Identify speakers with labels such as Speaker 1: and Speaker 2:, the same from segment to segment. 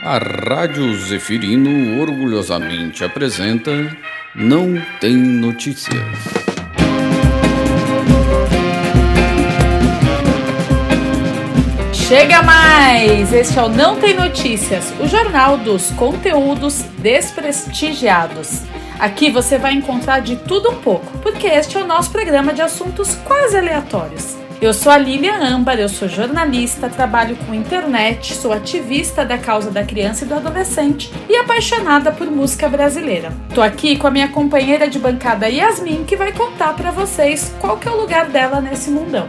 Speaker 1: A Rádio Zefirino orgulhosamente apresenta Não Tem Notícias.
Speaker 2: Chega mais! Este é o Não Tem Notícias, o jornal dos conteúdos desprestigiados. Aqui você vai encontrar de tudo um pouco, porque este é o nosso programa de assuntos quase aleatórios. Eu sou a Lilian Âmbar, eu sou jornalista, trabalho com internet, sou ativista da causa da criança e do adolescente e apaixonada por música brasileira. Tô aqui com a minha companheira de bancada Yasmin, que vai contar para vocês qual que é o lugar dela nesse mundão.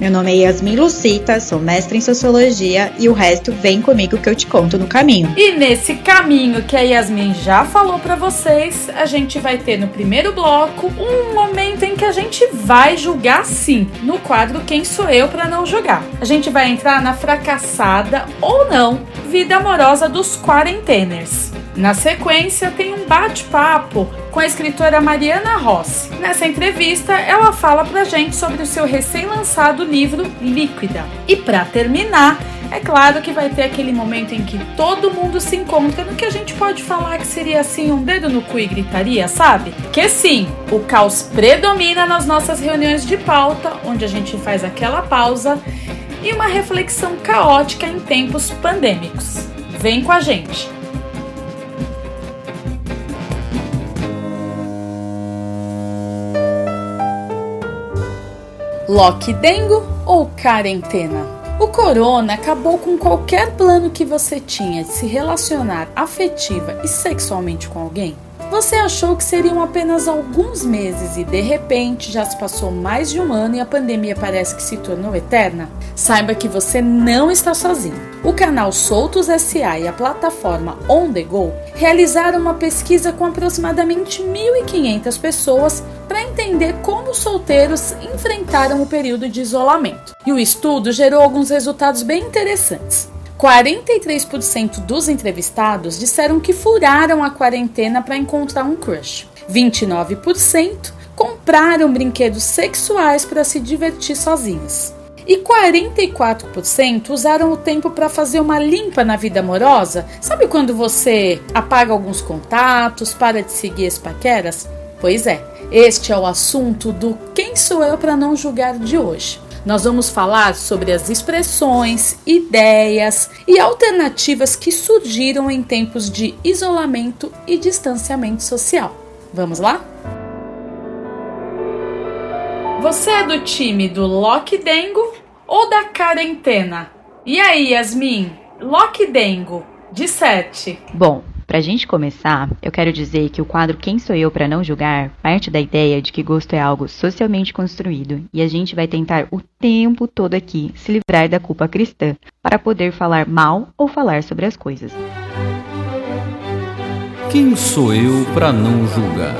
Speaker 3: Meu nome é Yasmin Lucita, sou mestre em sociologia e o resto vem comigo que eu te conto no caminho.
Speaker 2: E nesse caminho que a Yasmin já falou para vocês, a gente vai ter no primeiro bloco um momento em que a gente vai julgar sim, no quadro Quem Sou Eu para Não Julgar. A gente vai entrar na fracassada ou não vida amorosa dos quarenteners. Na sequência, tem um bate-papo com a escritora Mariana Rossi. Nessa entrevista, ela fala pra gente sobre o seu recém-lançado livro Líquida. E para terminar, é claro que vai ter aquele momento em que todo mundo se encontra no que a gente pode falar que seria assim um dedo no cu e gritaria, sabe? Que sim, o caos predomina nas nossas reuniões de pauta, onde a gente faz aquela pausa e uma reflexão caótica em tempos pandêmicos. Vem com a gente! Lockdengo ou quarentena? O corona acabou com qualquer plano que você tinha de se relacionar afetiva e sexualmente com alguém? Você achou que seriam apenas alguns meses e de repente já se passou mais de um ano e a pandemia parece que se tornou eterna? Saiba que você não está sozinho. O canal Soltos SA e a plataforma On The Go realizaram uma pesquisa com aproximadamente 1.500 pessoas para entender como os solteiros enfrentaram o período de isolamento. E o estudo gerou alguns resultados bem interessantes. 43% dos entrevistados disseram que furaram a quarentena para encontrar um crush. 29% compraram brinquedos sexuais para se divertir sozinhos. E 44% usaram o tempo para fazer uma limpa na vida amorosa. Sabe quando você apaga alguns contatos, para de seguir as paqueras? Pois é, este é o assunto do Quem Sou Eu para Não Julgar de hoje. Nós vamos falar sobre as expressões, ideias e alternativas que surgiram em tempos de isolamento e distanciamento social. Vamos lá? Você é do time do Lockdengo ou da quarentena? E aí, Yasmin? Lockdengo, de 7.
Speaker 3: Bom, Pra gente começar, eu quero dizer que o quadro Quem Sou Eu para Não Julgar parte da ideia de que gosto é algo socialmente construído e a gente vai tentar o tempo todo aqui se livrar da culpa cristã para poder falar mal ou falar sobre as coisas.
Speaker 1: Quem sou eu para não julgar?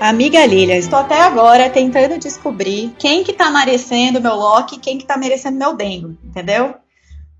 Speaker 3: Amiga Lilia, estou até agora tentando descobrir quem que tá merecendo meu Loki e quem que tá merecendo meu Dengo, entendeu?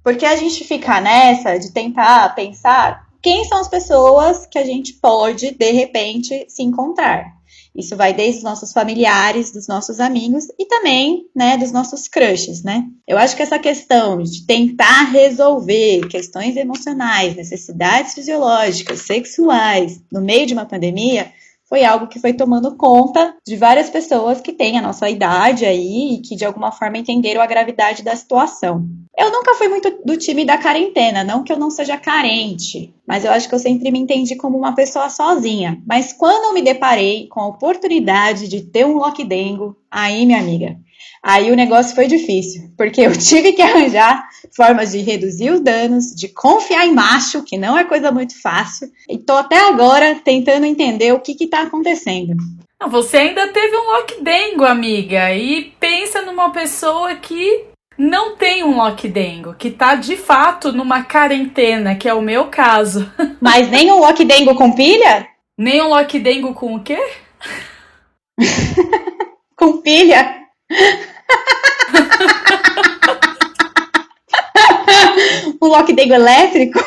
Speaker 3: Porque a gente fica nessa de tentar pensar quem são as pessoas que a gente pode, de repente, se encontrar. Isso vai desde os nossos familiares, dos nossos amigos e também, né, dos nossos crushes, né? Eu acho que essa questão de tentar resolver questões emocionais, necessidades fisiológicas, sexuais, no meio de uma pandemia, foi algo que foi tomando conta de várias pessoas que têm a nossa idade aí e que de alguma forma entenderam a gravidade da situação. Eu nunca fui muito do time da quarentena, não que eu não seja carente, mas eu acho que eu sempre me entendi como uma pessoa sozinha. Mas quando eu me deparei com a oportunidade de ter um lockdengo, aí, minha amiga, Aí o negócio foi difícil, porque eu tive que arranjar formas de reduzir os danos, de confiar em macho, que não é coisa muito fácil, e tô até agora tentando entender o que que tá acontecendo.
Speaker 2: Você ainda teve um lockdengo, amiga, e pensa numa pessoa que não tem um lockdengo, que tá de fato numa quarentena, que é o meu caso.
Speaker 3: Mas nem um lockdengo com pilha?
Speaker 2: Nem um lockdengo com o quê?
Speaker 3: com pilha? um lockdown elétrico?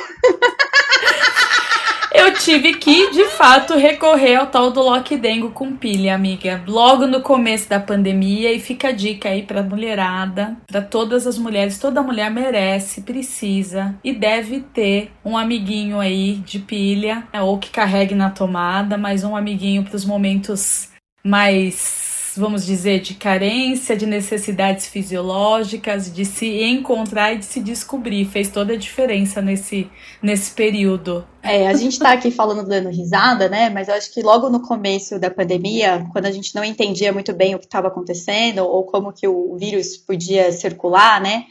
Speaker 2: eu tive que, de fato, recorrer ao tal do Lockdengo com pilha, amiga. Logo no começo da pandemia. E fica a dica aí pra mulherada, pra todas as mulheres. Toda mulher merece, precisa e deve ter um amiguinho aí de pilha, né, ou que carregue na tomada, mas um amiguinho pros momentos mais vamos dizer, de carência, de necessidades fisiológicas, de se encontrar e de se descobrir. Fez toda a diferença nesse, nesse período.
Speaker 3: É, a gente tá aqui falando dando risada, né? Mas eu acho que logo no começo da pandemia, quando a gente não entendia muito bem o que estava acontecendo ou como que o vírus podia circular, né?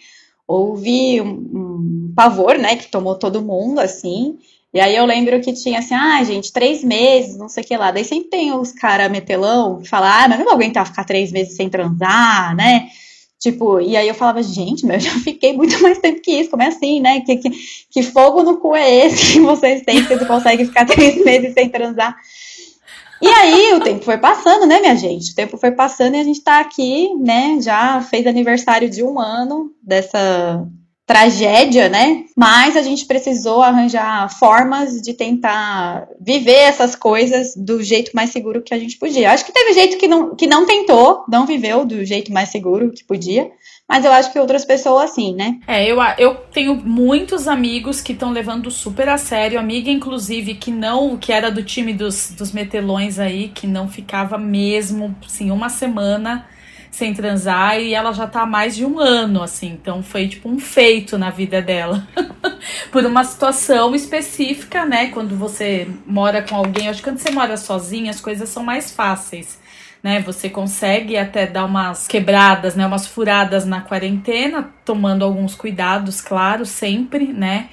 Speaker 3: Houve um, um pavor, né, que tomou todo mundo, assim. E aí eu lembro que tinha assim, ah, gente, três meses, não sei o que lá. Daí sempre tem os caras metelão que falam, ah, mas não vou aguentar ficar três meses sem transar, né? Tipo, e aí eu falava, gente, mas eu já fiquei muito mais tempo que isso, como é assim, né? Que, que, que fogo no cu é esse que vocês têm, que vocês conseguem ficar três meses sem transar? E aí o tempo foi passando, né, minha gente? O tempo foi passando e a gente tá aqui, né? Já fez aniversário de um ano dessa tragédia, né? Mas a gente precisou arranjar formas de tentar viver essas coisas do jeito mais seguro que a gente podia. Acho que teve jeito que não, que não tentou, não viveu do jeito mais seguro que podia. Mas eu acho que outras pessoas sim, né?
Speaker 2: É, eu, eu tenho muitos amigos que estão levando super a sério. Amiga, inclusive, que não, que era do time dos, dos metelões aí, que não ficava mesmo, assim, uma semana sem transar e ela já tá há mais de um ano, assim. Então foi tipo um feito na vida dela. Por uma situação específica, né? Quando você mora com alguém, acho que quando você mora sozinha, as coisas são mais fáceis. Né, você consegue até dar umas quebradas, né, umas furadas na quarentena, tomando alguns cuidados, claro, sempre, né?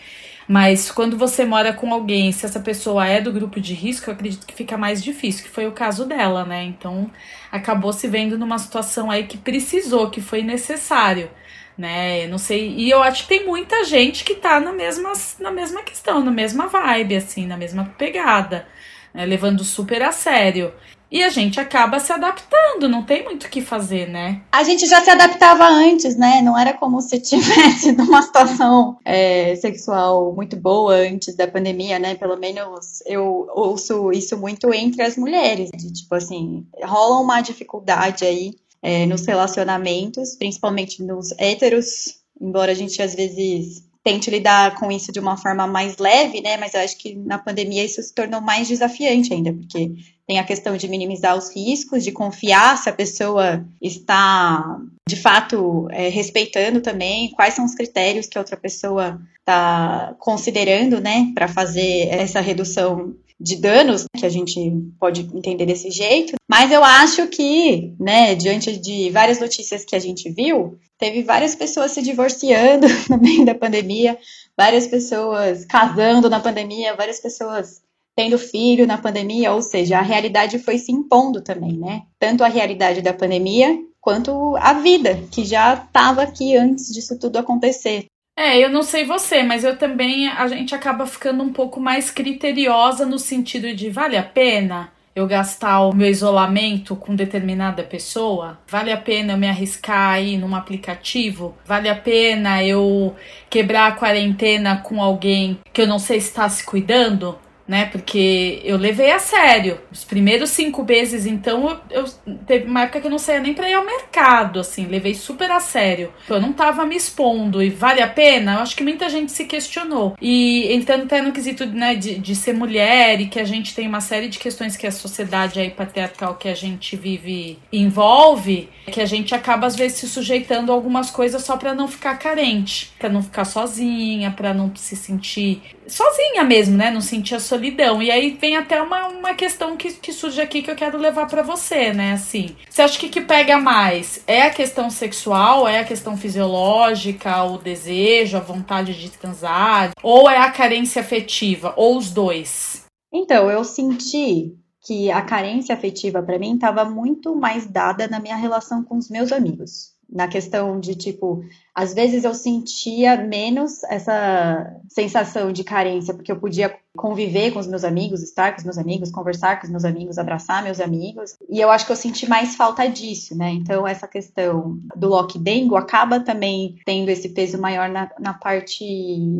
Speaker 2: Mas quando você mora com alguém, se essa pessoa é do grupo de risco, eu acredito que fica mais difícil, que foi o caso dela, né? Então acabou se vendo numa situação aí que precisou, que foi necessário. Né, não sei, e eu acho que tem muita gente que tá na mesma, na mesma questão, na mesma vibe, assim, na mesma pegada, né, levando super a sério. E a gente acaba se adaptando, não tem muito o que fazer, né?
Speaker 3: A gente já se adaptava antes, né? Não era como se tivesse numa situação é, sexual muito boa antes da pandemia, né? Pelo menos eu ouço isso muito entre as mulheres. De, tipo assim, rola uma dificuldade aí é, nos relacionamentos, principalmente nos héteros, embora a gente às vezes tente lidar com isso de uma forma mais leve, né? Mas eu acho que na pandemia isso se tornou mais desafiante ainda, porque tem a questão de minimizar os riscos, de confiar se a pessoa está de fato é, respeitando também, quais são os critérios que a outra pessoa está considerando, né, para fazer essa redução de danos, que a gente pode entender desse jeito, mas eu acho que, né, diante de várias notícias que a gente viu, teve várias pessoas se divorciando no meio da pandemia, várias pessoas casando na pandemia, várias pessoas tendo filho na pandemia, ou seja, a realidade foi se impondo também, né? Tanto a realidade da pandemia quanto a vida, que já estava aqui antes disso tudo acontecer.
Speaker 2: É, eu não sei você, mas eu também a gente acaba ficando um pouco mais criteriosa no sentido de vale a pena eu gastar o meu isolamento com determinada pessoa? Vale a pena eu me arriscar aí num aplicativo? Vale a pena eu quebrar a quarentena com alguém que eu não sei se está se cuidando? Né? Porque eu levei a sério. Os primeiros cinco meses, então, eu, eu teve uma época que eu não saía nem para ir ao mercado, assim, levei super a sério. Eu não tava me expondo e vale a pena? Eu acho que muita gente se questionou. E entrando até no quesito, né, de, de ser mulher e que a gente tem uma série de questões que a sociedade aí patriarcal que a gente vive envolve, que a gente acaba às vezes se sujeitando a algumas coisas só para não ficar carente, para não ficar sozinha, para não se sentir sozinha mesmo, né? Não sentir a solidão. E aí vem até uma, uma questão que, que surge aqui que eu quero levar para você, né? Assim, você acha que que pega mais? É a questão sexual? É a questão fisiológica? O desejo, a vontade de transar? Ou é a carência afetiva? Ou os dois?
Speaker 3: Então, eu senti que a carência afetiva para mim estava muito mais dada na minha relação com os meus amigos na questão de tipo, às vezes eu sentia menos essa sensação de carência, porque eu podia conviver com os meus amigos, estar com os meus amigos, conversar com os meus amigos, abraçar meus amigos, e eu acho que eu senti mais falta disso, né? Então, essa questão do lockdengo acaba também tendo esse peso maior na, na parte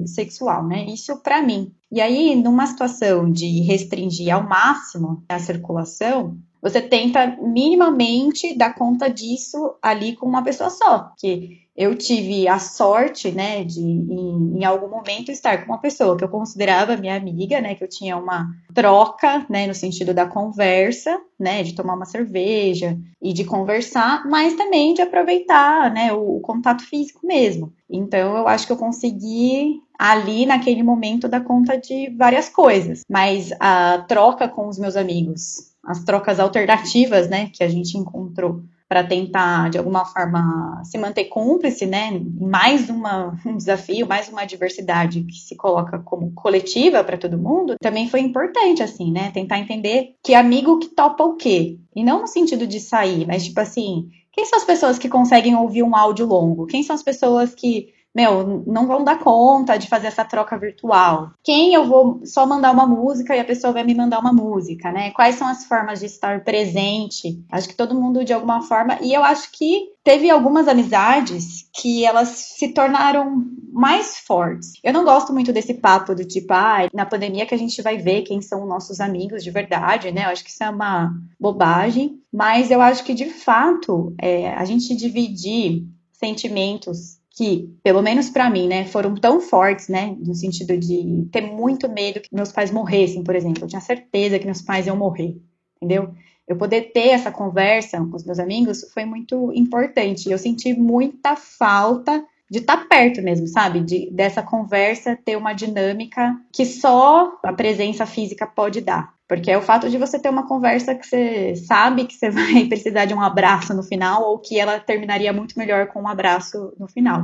Speaker 3: sexual, né? Isso para mim. E aí, numa situação de restringir ao máximo a circulação, você tenta minimamente dar conta disso ali com uma pessoa só. Que eu tive a sorte, né, de em, em, algum momento estar com uma pessoa que eu considerava minha amiga, né, que eu tinha uma troca, né, no sentido da conversa, né, de tomar uma cerveja e de conversar, mas também de aproveitar, né, o, o contato físico mesmo. Então eu acho que eu consegui ali naquele momento dar conta de várias coisas, mas a troca com os meus amigos, as trocas alternativas, né, que a gente encontrou para tentar, de alguma forma, se manter cúmplice, né? Mais uma, um desafio, mais uma diversidade que se coloca como coletiva para todo mundo, também foi importante, assim, né? Tentar entender que amigo que topa o quê. E não no sentido de sair, mas tipo assim, quem são as pessoas que conseguem ouvir um áudio longo? Quem são as pessoas que meu, não vão dar conta de fazer essa troca virtual. Quem eu vou só mandar uma música e a pessoa vai me mandar uma música, né? Quais são as formas de estar presente? Acho que todo mundo de alguma forma, e eu acho que teve algumas amizades que elas se tornaram mais fortes. Eu não gosto muito desse papo do tipo, ah, na pandemia que a gente vai ver quem são nossos amigos de verdade, né? Eu acho que isso é uma bobagem, mas eu acho que de fato é, a gente dividir sentimentos que, pelo menos para mim, né, foram tão fortes, né, no sentido de ter muito medo que meus pais morressem, por exemplo. Eu tinha certeza que meus pais iam morrer, entendeu? Eu poder ter essa conversa com os meus amigos foi muito importante. Eu senti muita falta de estar tá perto mesmo, sabe? De, dessa conversa ter uma dinâmica que só a presença física pode dar. Porque é o fato de você ter uma conversa que você sabe que você vai precisar de um abraço no final, ou que ela terminaria muito melhor com um abraço no final.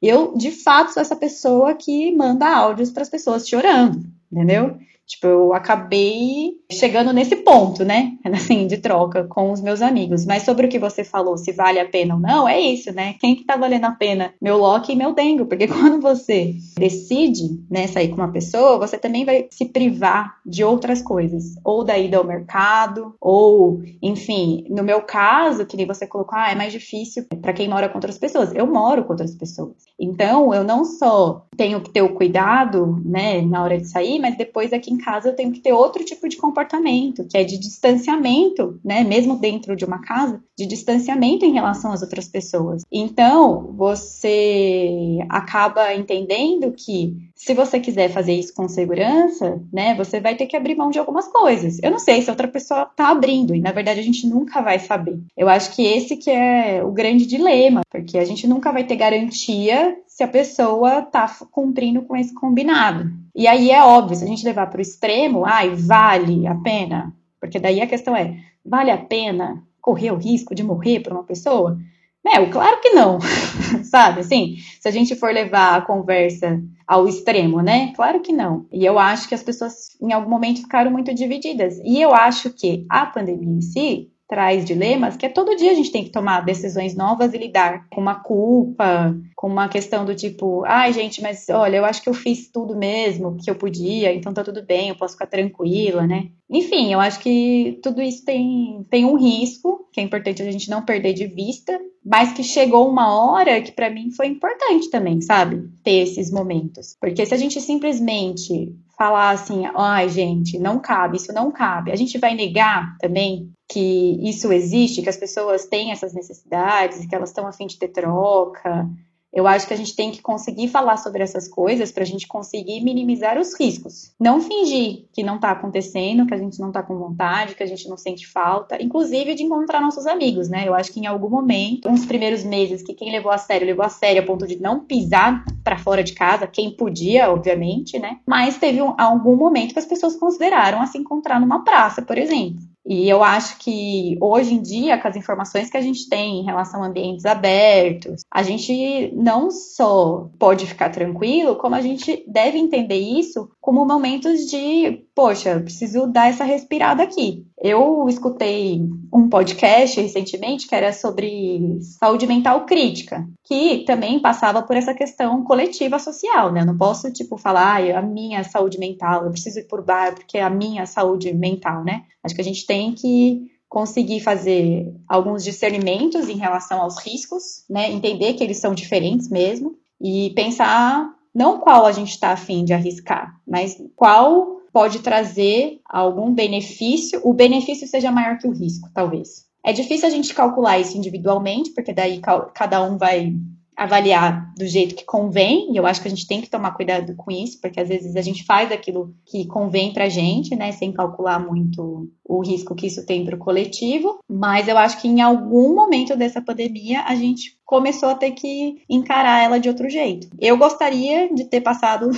Speaker 3: Eu, de fato, sou essa pessoa que manda áudios para as pessoas chorando, entendeu? Tipo, eu acabei chegando nesse ponto, né? Assim, de troca com os meus amigos. Mas sobre o que você falou, se vale a pena ou não, é isso, né? Quem que tá valendo a pena? Meu Loki e meu Dengo. Porque quando você decide, né, sair com uma pessoa, você também vai se privar de outras coisas. Ou da ida ao mercado, ou, enfim, no meu caso, que nem você colocou, ah, é mais difícil para quem mora com outras pessoas. Eu moro com outras pessoas. Então, eu não só tenho que ter o cuidado, né, na hora de sair, mas depois aqui em casa eu tenho que ter outro tipo de comportamento, que é de distanciamento, né, mesmo dentro de uma casa, de distanciamento em relação às outras pessoas. Então, você acaba entendendo que se você quiser fazer isso com segurança, né, você vai ter que abrir mão de algumas coisas. Eu não sei se outra pessoa tá abrindo, e na verdade a gente nunca vai saber. Eu acho que esse que é o grande dilema, porque a gente nunca vai ter garantia se a pessoa está cumprindo com esse combinado. E aí é óbvio, se a gente levar para o extremo, ai, vale a pena? Porque daí a questão é, vale a pena correr o risco de morrer para uma pessoa? Meu, claro que não, sabe? Assim, se a gente for levar a conversa ao extremo, né? Claro que não. E eu acho que as pessoas em algum momento ficaram muito divididas. E eu acho que a pandemia em si traz dilemas que é todo dia a gente tem que tomar decisões novas e lidar com uma culpa, com uma questão do tipo, ai gente, mas olha, eu acho que eu fiz tudo mesmo que eu podia, então tá tudo bem, eu posso ficar tranquila, né? Enfim, eu acho que tudo isso tem, tem um risco, que é importante a gente não perder de vista, mas que chegou uma hora que para mim foi importante também, sabe? Ter esses momentos. Porque se a gente simplesmente falar assim, ai gente, não cabe, isso não cabe, a gente vai negar também que isso existe, que as pessoas têm essas necessidades, que elas estão a fim de ter troca. Eu acho que a gente tem que conseguir falar sobre essas coisas para a gente conseguir minimizar os riscos. Não fingir que não está acontecendo, que a gente não está com vontade, que a gente não sente falta, inclusive de encontrar nossos amigos, né? Eu acho que em algum momento, uns primeiros meses, que quem levou a sério, levou a sério a ponto de não pisar para fora de casa, quem podia, obviamente, né? Mas teve um, algum momento que as pessoas consideraram a se encontrar numa praça, por exemplo. E eu acho que hoje em dia, com as informações que a gente tem em relação a ambientes abertos, a gente não só pode ficar tranquilo, como a gente deve entender isso como momentos de, poxa, preciso dar essa respirada aqui. Eu escutei um podcast recentemente que era sobre saúde mental crítica, que também passava por essa questão coletiva social, né? Eu não posso, tipo, falar, ah, a minha saúde mental, eu preciso ir por bar porque é a minha saúde mental, né? Acho que a gente tem que conseguir fazer alguns discernimentos em relação aos riscos, né? Entender que eles são diferentes mesmo e pensar Não qual a gente está afim de arriscar, mas qual pode trazer algum benefício, o benefício seja maior que o risco, talvez. É difícil a gente calcular isso individualmente, porque daí cada um vai avaliar do jeito que convém, e eu acho que a gente tem que tomar cuidado com isso, porque às vezes a gente faz aquilo que convém pra gente, né, sem calcular muito o risco que isso tem para o coletivo, mas eu acho que em algum momento dessa pandemia a gente começou a ter que encarar ela de outro jeito. Eu gostaria de ter passado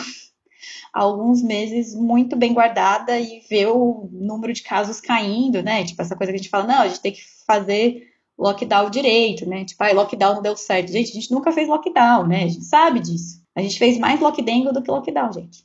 Speaker 3: alguns meses muito bem guardada e ver o número de casos caindo, né? Tipo, essa coisa que a gente fala, não, a gente tem que fazer lockdown direito, né? Tipo, ah, lockdown não deu certo. Gente, a gente nunca fez lockdown, né? A gente sabe disso. A gente fez mais lockdown do que lockdown, gente.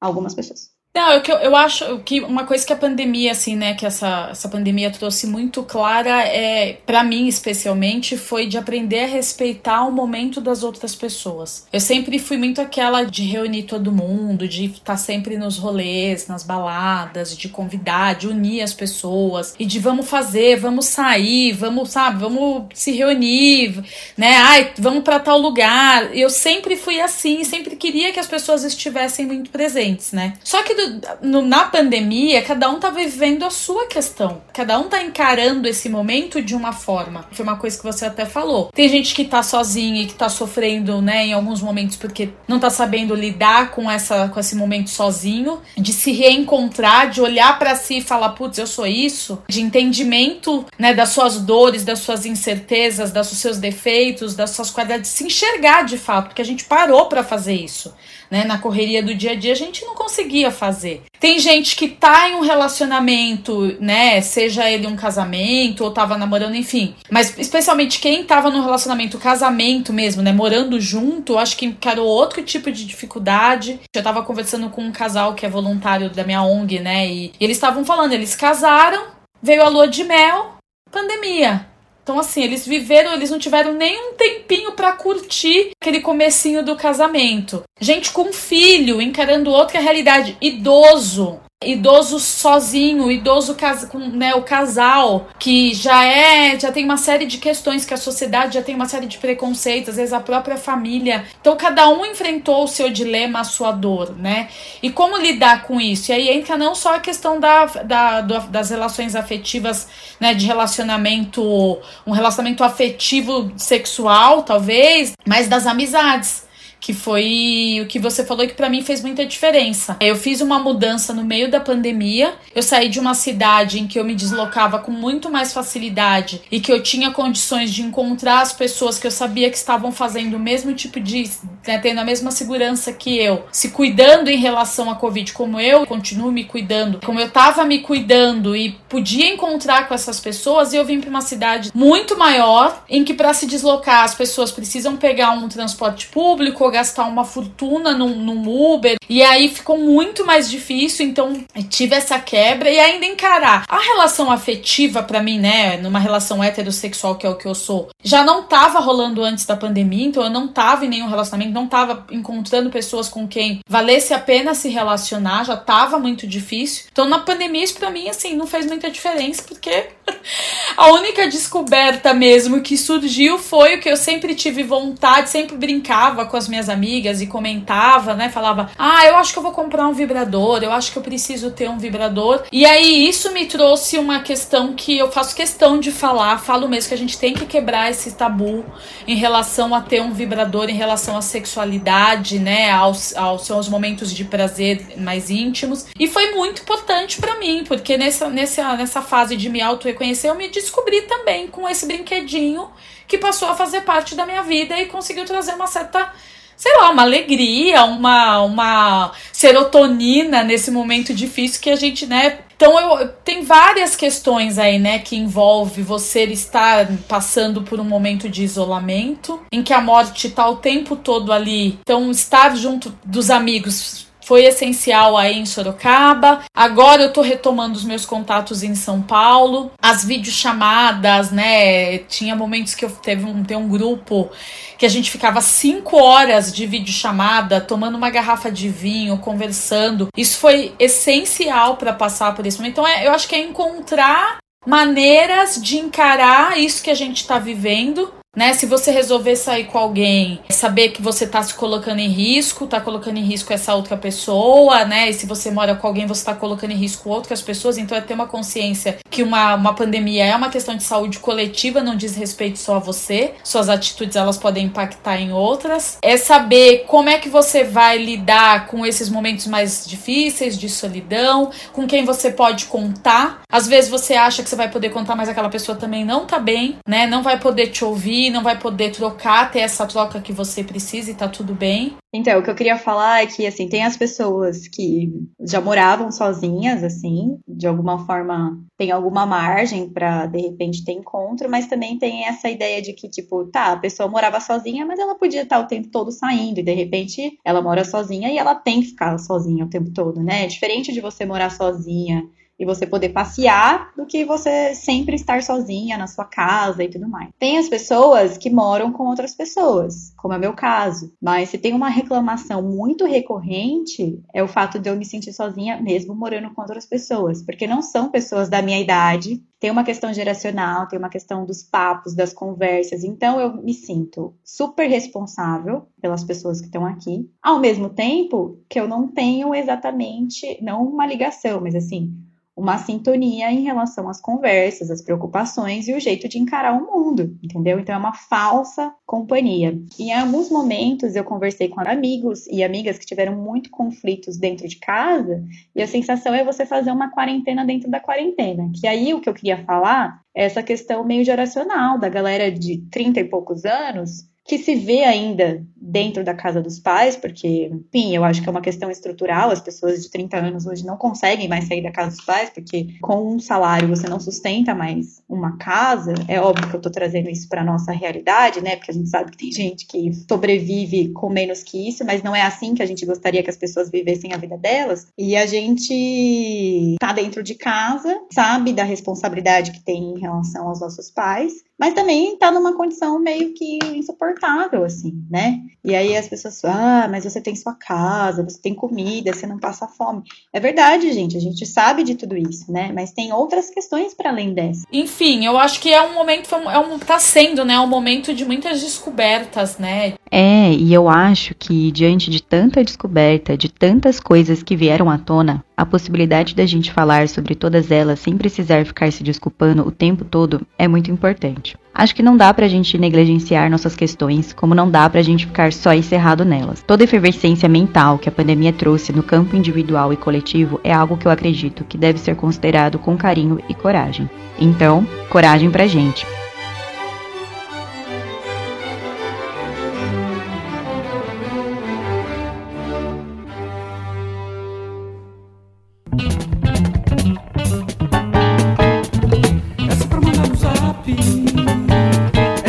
Speaker 3: Algumas pessoas.
Speaker 2: Não, eu, eu acho que uma coisa que a pandemia, assim, né, que essa, essa pandemia trouxe muito clara, é, para mim especialmente, foi de aprender a respeitar o momento das outras pessoas. Eu sempre fui muito aquela de reunir todo mundo, de estar tá sempre nos rolês, nas baladas, de convidar, de unir as pessoas, e de vamos fazer, vamos sair, vamos, sabe, vamos se reunir, né, ai, vamos para tal lugar. Eu sempre fui assim, sempre queria que as pessoas estivessem muito presentes, né. Só que no, na pandemia, cada um tá vivendo a sua questão. Cada um tá encarando esse momento de uma forma. Foi uma coisa que você até falou. Tem gente que tá sozinha e que tá sofrendo, né, em alguns momentos porque não tá sabendo lidar com essa com esse momento sozinho, de se reencontrar, de olhar para si e falar, putz, eu sou isso, de entendimento, né, das suas dores, das suas incertezas, dos seus defeitos, das suas qualidades, se enxergar de fato, porque a gente parou para fazer isso né? Na correria do dia a dia a gente não conseguia fazer. Tem gente que tá em um relacionamento, né? Seja ele um casamento ou tava namorando, enfim. Mas especialmente quem tava no relacionamento, casamento mesmo, né? Morando junto, acho que encarou outro tipo de dificuldade. Eu tava conversando com um casal que é voluntário da minha ONG, né? E eles estavam falando, eles casaram, veio a lua de mel, pandemia. Então, assim, eles viveram, eles não tiveram nem um tempinho para curtir aquele comecinho do casamento. Gente com filho, encarando outra realidade. Idoso, idoso sozinho, idoso com né, o casal, que já é, já tem uma série de questões que a sociedade já tem uma série de preconceitos, às vezes a própria família. Então cada um enfrentou o seu dilema, a sua dor, né? E como lidar com isso? E aí entra não só a questão da, da das relações afetivas, né, de relacionamento, um relacionamento afetivo sexual, talvez, mas das amizades que foi o que você falou que para mim fez muita diferença. Eu fiz uma mudança no meio da pandemia. Eu saí de uma cidade em que eu me deslocava com muito mais facilidade e que eu tinha condições de encontrar as pessoas que eu sabia que estavam fazendo o mesmo tipo de, né, tendo a mesma segurança que eu, se cuidando em relação à Covid, como eu continuo me cuidando, como eu tava me cuidando e podia encontrar com essas pessoas, e eu vim para uma cidade muito maior em que para se deslocar as pessoas precisam pegar um transporte público gastar uma fortuna num, num Uber. E aí ficou muito mais difícil. Então tive essa quebra e ainda encarar a relação afetiva para mim, né? Numa relação heterossexual que é o que eu sou, já não tava rolando antes da pandemia. Então eu não tava em nenhum relacionamento, não tava encontrando pessoas com quem valesse a pena se relacionar. Já tava muito difícil. Então na pandemia isso pra mim, assim, não fez muita diferença porque a única descoberta mesmo que surgiu foi o que eu sempre tive vontade, sempre brincava com as minhas minhas amigas e comentava, né? Falava, ah, eu acho que eu vou comprar um vibrador, eu acho que eu preciso ter um vibrador. E aí isso me trouxe uma questão que eu faço questão de falar, falo mesmo que a gente tem que quebrar esse tabu em relação a ter um vibrador, em relação à sexualidade, né? Aos, aos seus momentos de prazer mais íntimos. E foi muito importante para mim, porque nessa, nessa, nessa fase de me auto-reconhecer, eu me descobri também com esse brinquedinho que passou a fazer parte da minha vida e conseguiu trazer uma certa sei lá, uma alegria, uma, uma serotonina nesse momento difícil que a gente, né? Então eu, tem várias questões aí, né, que envolve você estar passando por um momento de isolamento, em que a morte tá o tempo todo ali. Então estar junto dos amigos foi essencial aí em Sorocaba. Agora eu tô retomando os meus contatos em São Paulo. As videochamadas, né? Tinha momentos que eu teve um, tem um grupo que a gente ficava cinco horas de videochamada, tomando uma garrafa de vinho, conversando. Isso foi essencial para passar por momento. Então, é, eu acho que é encontrar maneiras de encarar isso que a gente está vivendo né? Se você resolver sair com alguém, saber que você tá se colocando em risco, tá colocando em risco essa outra pessoa, né? E se você mora com alguém, você tá colocando em risco outras pessoas. Então é ter uma consciência que uma, uma pandemia é uma questão de saúde coletiva, não diz respeito só a você. Suas atitudes elas podem impactar em outras. É saber como é que você vai lidar com esses momentos mais difíceis de solidão, com quem você pode contar. Às vezes você acha que você vai poder contar, mas aquela pessoa também não tá bem, né? Não vai poder te ouvir não vai poder trocar, ter essa troca que você precisa e tá tudo bem.
Speaker 3: Então, o que eu queria falar é que, assim, tem as pessoas que já moravam sozinhas, assim, de alguma forma tem alguma margem para de repente ter encontro, mas também tem essa ideia de que, tipo, tá, a pessoa morava sozinha, mas ela podia estar o tempo todo saindo, e de repente ela mora sozinha e ela tem que ficar sozinha o tempo todo, né? É diferente de você morar sozinha e você poder passear do que você sempre estar sozinha na sua casa e tudo mais. Tem as pessoas que moram com outras pessoas, como é o meu caso, mas se tem uma reclamação muito recorrente é o fato de eu me sentir sozinha mesmo morando com outras pessoas, porque não são pessoas da minha idade, tem uma questão geracional, tem uma questão dos papos, das conversas. Então eu me sinto super responsável pelas pessoas que estão aqui, ao mesmo tempo que eu não tenho exatamente, não uma ligação, mas assim, uma sintonia em relação às conversas, às preocupações e o jeito de encarar o mundo, entendeu? Então é uma falsa companhia. E em alguns momentos eu conversei com amigos e amigas que tiveram muito conflitos dentro de casa, e a sensação é você fazer uma quarentena dentro da quarentena. Que aí o que eu queria falar é essa questão meio geracional da galera de 30 e poucos anos que se vê ainda dentro da casa dos pais, porque, enfim, eu acho que é uma questão estrutural, as pessoas de 30 anos hoje não conseguem mais sair da casa dos pais, porque com um salário você não sustenta mais uma casa. É óbvio que eu tô trazendo isso para nossa realidade, né? Porque a gente sabe que tem gente que sobrevive com menos que isso, mas não é assim que a gente gostaria que as pessoas vivessem a vida delas. E a gente tá dentro de casa, sabe da responsabilidade que tem em relação aos nossos pais, mas também tá numa condição meio que insuportável, assim, né? E aí as pessoas falam, ah, mas você tem sua casa, você tem comida, você não passa fome. É verdade, gente, a gente sabe de tudo isso, né? Mas tem outras questões para além dessa.
Speaker 2: Enfim, eu acho que é um momento, é um, tá sendo, né, um momento de muitas descobertas, né?
Speaker 4: É, e eu acho que diante de tanta descoberta, de tantas coisas que vieram à tona, a possibilidade da gente falar sobre todas elas sem precisar ficar se desculpando o tempo todo é muito importante. Acho que não dá pra gente negligenciar nossas questões, como não dá pra gente ficar só encerrado nelas. Toda efervescência mental que a pandemia trouxe no campo individual e coletivo é algo que eu acredito que deve ser considerado com carinho e coragem. Então, coragem pra gente.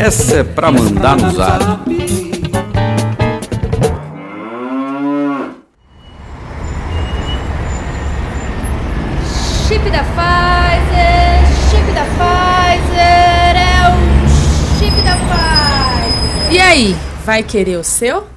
Speaker 1: Essa é pra mandar no zap.
Speaker 5: Chip da Pfizer, chip da Pfizer, é o chip da Pfizer.
Speaker 2: E aí, vai querer o seu?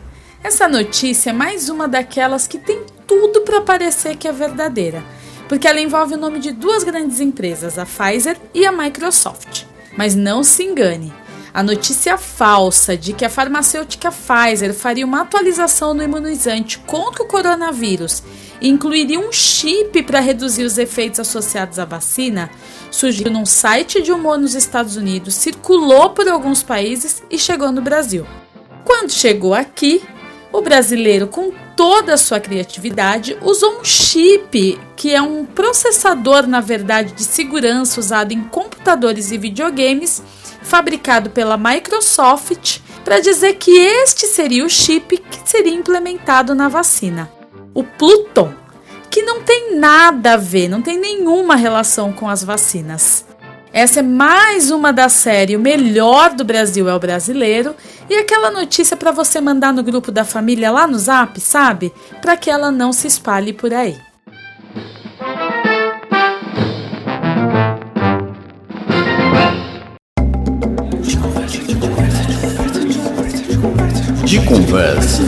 Speaker 2: Essa notícia é mais uma daquelas que tem tudo para parecer que é verdadeira, porque ela envolve o nome de duas grandes empresas, a Pfizer e a Microsoft. Mas não se engane, a notícia falsa de que a farmacêutica Pfizer faria uma atualização no imunizante contra o coronavírus e incluiria um chip para reduzir os efeitos associados à vacina surgiu num site de humor nos Estados Unidos, circulou por alguns países e chegou no Brasil. Quando chegou aqui, o brasileiro, com toda a sua criatividade, usou um chip, que é um processador, na verdade, de segurança usado em computadores e videogames fabricado pela Microsoft, para dizer que este seria o chip que seria implementado na vacina. O Pluton, que não tem nada a ver, não tem nenhuma relação com as vacinas. Essa é mais uma da série O Melhor do Brasil é o Brasileiro e aquela notícia para você mandar no grupo da família lá no Zap, sabe? Para que ela não se espalhe por aí.
Speaker 1: De conversa.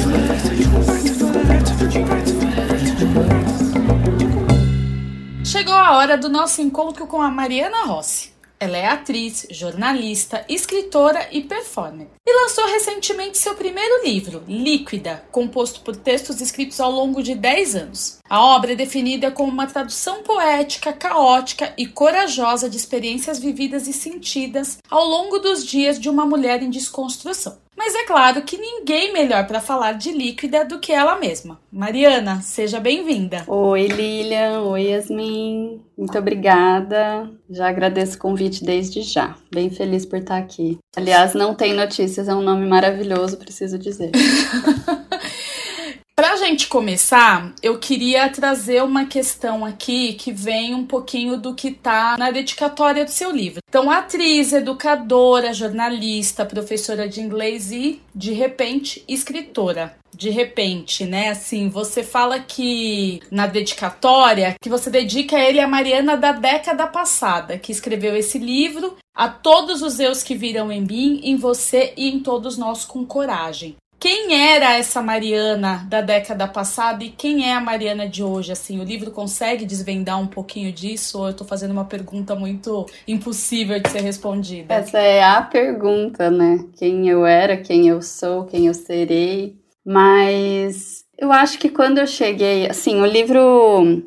Speaker 2: Chegou a hora do nosso encontro com a Mariana Rossi. Ela é atriz, jornalista, escritora e performer. E lançou recentemente seu primeiro livro, Líquida, composto por textos escritos ao longo de 10 anos. A obra é definida como uma tradução poética, caótica e corajosa de experiências vividas e sentidas ao longo dos dias de uma mulher em desconstrução. Mas é claro que ninguém melhor para falar de líquida do que ela mesma. Mariana, seja bem-vinda.
Speaker 6: Oi, Lilian. Oi, Yasmin. Muito obrigada. Já agradeço o convite desde já. Bem feliz por estar aqui. Aliás, não tem notícias, é um nome maravilhoso, preciso dizer.
Speaker 2: Para a gente começar, eu queria trazer uma questão aqui que vem um pouquinho do que tá na dedicatória do seu livro. Então, atriz, educadora, jornalista, professora de inglês e, de repente, escritora de repente, né? Assim, você fala que na dedicatória que você dedica ele a Mariana da década passada, que escreveu esse livro, a todos os eus que viram em mim, em você e em todos nós com coragem. Quem era essa Mariana da década passada e quem é a Mariana de hoje? Assim, o livro consegue desvendar um pouquinho disso ou eu tô fazendo uma pergunta muito impossível de ser respondida?
Speaker 6: Essa é a pergunta, né? Quem eu era, quem eu sou, quem eu serei. Mas eu acho que quando eu cheguei, assim, o livro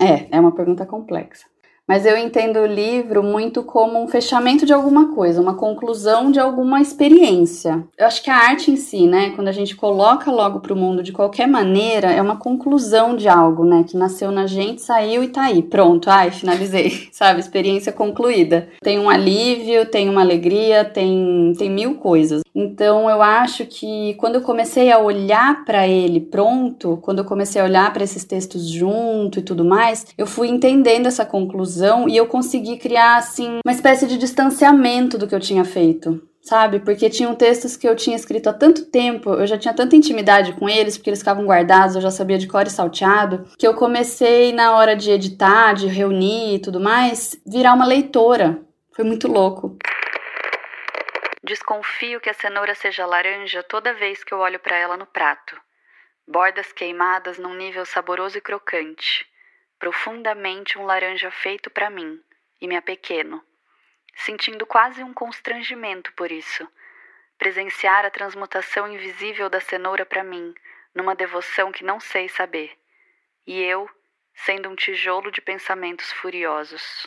Speaker 6: é, é uma pergunta complexa mas eu entendo o livro muito como um fechamento de alguma coisa, uma conclusão de alguma experiência. Eu acho que a arte em si, né, quando a gente coloca logo para o mundo de qualquer maneira, é uma conclusão de algo, né, que nasceu na gente, saiu e tá aí, pronto, ai, finalizei, sabe, experiência concluída. Tem um alívio, tem uma alegria, tem, tem mil coisas. Então eu acho que quando eu comecei a olhar para ele pronto, quando eu comecei a olhar para esses textos junto e tudo mais, eu fui entendendo essa conclusão e eu consegui criar assim uma espécie de distanciamento do que eu tinha feito sabe? Porque tinham textos que eu tinha escrito há tanto tempo, eu já tinha tanta intimidade com eles, porque eles ficavam guardados, eu já sabia de cor e salteado, que eu comecei na hora de editar, de reunir e tudo mais, virar uma leitora. Foi muito louco. Desconfio que a cenoura seja laranja toda vez que eu olho para ela no prato. Bordas queimadas num nível saboroso e crocante profundamente um laranja feito para mim, e me apequeno, sentindo quase um constrangimento por isso. Presenciar a transmutação invisível da cenoura para mim, numa devoção que não sei saber. E eu, sendo um tijolo de pensamentos furiosos.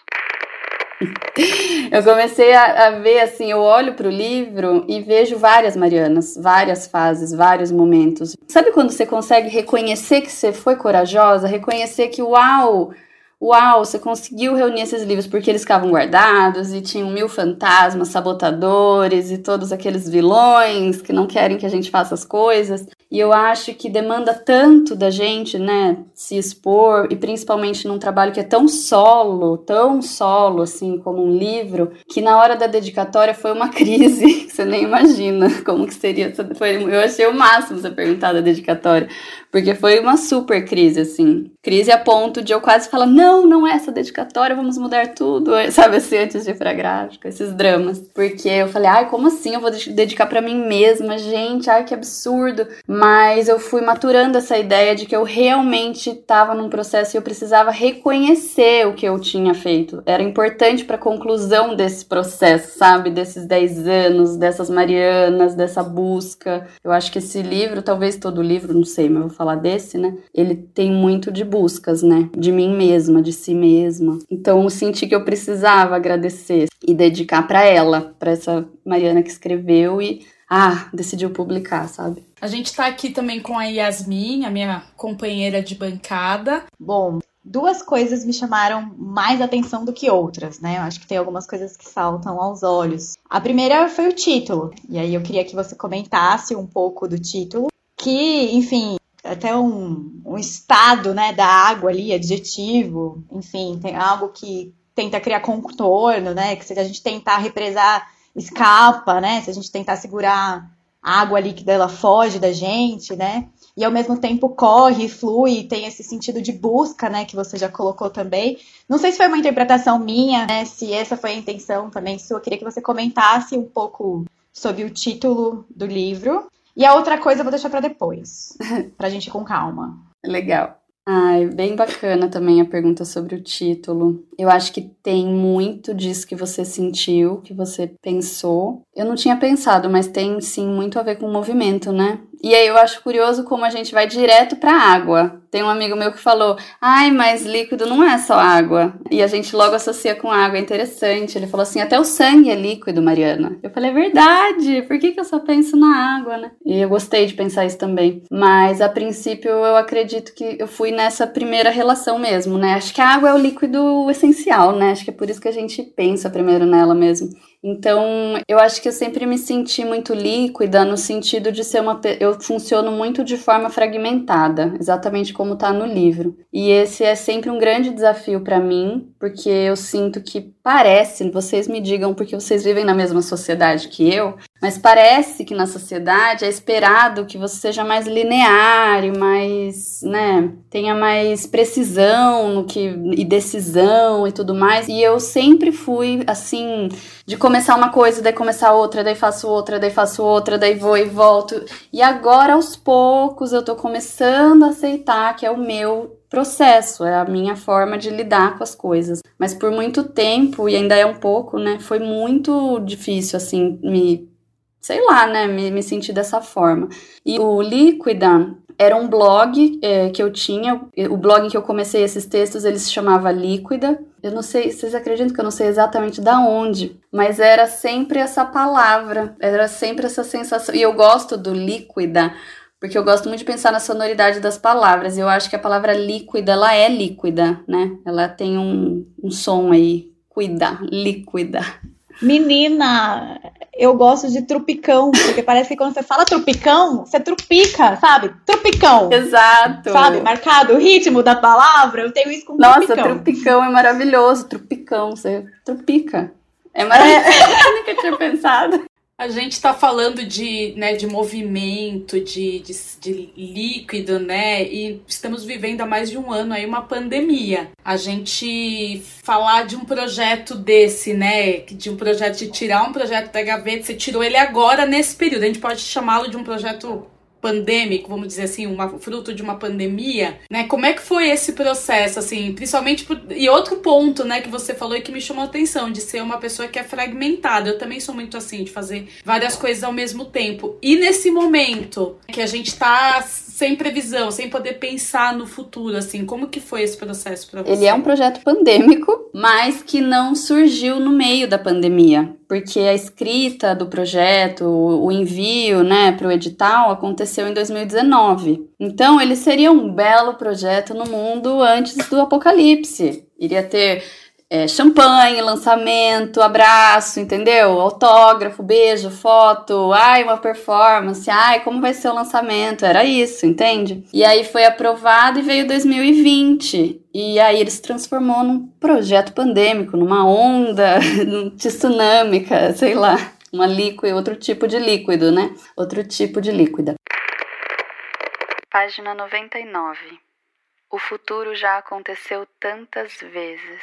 Speaker 6: Eu comecei a, a, ver assim, eu olho para o livro e vejo várias Marianas, várias fases, vários momentos. Sabe quando você consegue reconhecer que você foi corajosa, reconhecer que uau, uau, você conseguiu reunir esses livros porque eles ficavam guardados e tinham mil fantasmas, sabotadores e todos aqueles vilões que não querem que a gente faça as coisas. E eu acho que demanda tanto da gente, né, se expor, e principalmente num trabalho que é tão solo, tão solo, assim, como um livro, que na hora da dedicatória foi uma crise, você nem imagina como que seria. Foi, eu achei o máximo você perguntar da dedicatória, porque foi uma super crise, assim. Crise a ponto de eu quase falar: não, não é essa dedicatória, vamos mudar tudo, sabe assim, antes de ir pra gráfica, esses dramas. Porque eu falei: ai, como assim eu vou dedicar para mim mesma, gente, ai, que absurdo. Mas eu fui maturando essa ideia de que eu realmente estava num processo e eu precisava reconhecer o que eu tinha feito. Era importante para a conclusão desse processo, sabe? Desses 10 anos, dessas Marianas, dessa busca. Eu acho que esse livro, talvez todo livro, não sei, mas vou falar desse, né? Ele tem muito de buscas, né? De mim mesma, de si mesma. Então eu senti que eu precisava agradecer e dedicar para ela, para essa Mariana que escreveu e ah, decidiu publicar, sabe?
Speaker 2: A gente tá aqui também com a Yasmin, a minha companheira de bancada.
Speaker 3: Bom, duas coisas me chamaram mais atenção do que outras, né? Eu acho que tem algumas coisas que saltam aos olhos. A primeira foi o título, e aí eu queria que você comentasse um pouco do título, que, enfim, até um, um estado né, da água ali, adjetivo, enfim, tem algo que tenta criar contorno, né? Que se a gente tentar represar, escapa, né? Se a gente tentar segurar a água líquida, ela foge da gente, né? E ao mesmo tempo corre, flui, tem esse sentido de busca, né? Que você já colocou também. Não sei se foi uma interpretação minha, né? Se essa foi a intenção também sua. Eu queria que você comentasse um pouco sobre o título do livro e a outra coisa eu vou deixar para depois, pra gente ir com calma.
Speaker 6: Legal. Ai, bem bacana também a pergunta sobre o título. Eu acho que tem muito disso que você sentiu, que você pensou. Eu não tinha pensado, mas tem sim muito a ver com o movimento, né? E aí eu acho curioso como a gente vai direto para água. Tem um amigo meu que falou: "Ai, mas líquido não é só água". E a gente logo associa com água, é interessante. Ele falou assim: "Até o sangue é líquido, Mariana". Eu falei: "É verdade. Por que que eu só penso na água, né?". E eu gostei de pensar isso também. Mas a princípio eu acredito que eu fui nessa primeira relação mesmo, né? Acho que a água é o líquido essencial, né? Acho que é por isso que a gente pensa primeiro nela mesmo. Então, eu acho que eu sempre me senti muito líquida no sentido de ser uma. Eu funciono muito de forma fragmentada, exatamente como está no livro. E esse é sempre um grande desafio para mim, porque eu sinto que parece, vocês me digam porque vocês vivem na mesma sociedade que eu, mas parece que na sociedade é esperado que você seja mais linear e mais, né, tenha mais precisão no que e decisão e tudo mais. E eu sempre fui assim, de começar uma coisa, daí começar outra, daí faço outra, daí faço outra, daí vou e volto. E agora aos poucos eu tô começando a aceitar que é o meu processo, é a minha forma de lidar com as coisas. Mas por muito tempo, e ainda é um pouco, né, foi muito difícil, assim, me sei lá, né, me, me sentir dessa forma. E o Líquida era um blog é, que eu tinha, o blog que eu comecei esses textos, ele se chamava Líquida. Eu não sei, vocês acreditam que eu não sei exatamente da onde, mas era sempre essa palavra, era sempre essa sensação. E eu gosto do líquida, porque eu gosto muito de pensar na sonoridade das palavras. Eu acho que a palavra líquida, ela é líquida, né? Ela tem um, um som aí, cuida, líquida.
Speaker 3: Menina, eu gosto de trupicão, porque parece que quando você fala trupicão, você trupica, sabe? Trupicão.
Speaker 6: Exato.
Speaker 3: Sabe? Marcado o ritmo da palavra, eu tenho isso com
Speaker 6: Nossa, trupicão. Nossa, trupicão é maravilhoso. Trupicão, você trupica. É maravilhoso. É. eu nunca tinha pensado.
Speaker 2: A gente está falando de, né, de movimento, de, de, de, líquido, né? E estamos vivendo há mais de um ano aí uma pandemia. A gente falar de um projeto desse, né? De um projeto de tirar um projeto da gaveta, você tirou ele agora nesse período. A gente pode chamá-lo de um projeto pandêmico, vamos dizer assim, uma, fruto de uma pandemia, né? Como é que foi esse processo, assim, principalmente por, e outro ponto, né, que você falou e que me chamou a atenção, de ser uma pessoa que é fragmentada. Eu também sou muito assim, de fazer várias coisas ao mesmo tempo. E nesse momento que a gente tá sem previsão, sem poder pensar no futuro, assim, como que foi esse processo para você?
Speaker 6: Ele é um projeto pandêmico, mas que não surgiu no meio da pandemia, porque a escrita do projeto, o envio, né, para o edital aconteceu em 2019. Então, ele seria um belo projeto no mundo antes do apocalipse. Iria ter é, champanhe, lançamento, abraço, entendeu? Autógrafo, beijo, foto, ai, uma performance, ai, como vai ser o lançamento? Era isso, entende? E aí foi aprovado e veio 2020. E aí ele se transformou num projeto pandêmico, numa onda tsunâmica, sei lá, uma líquido, outro tipo de líquido, né? Outro tipo de líquida. Página 99. O futuro já aconteceu tantas vezes.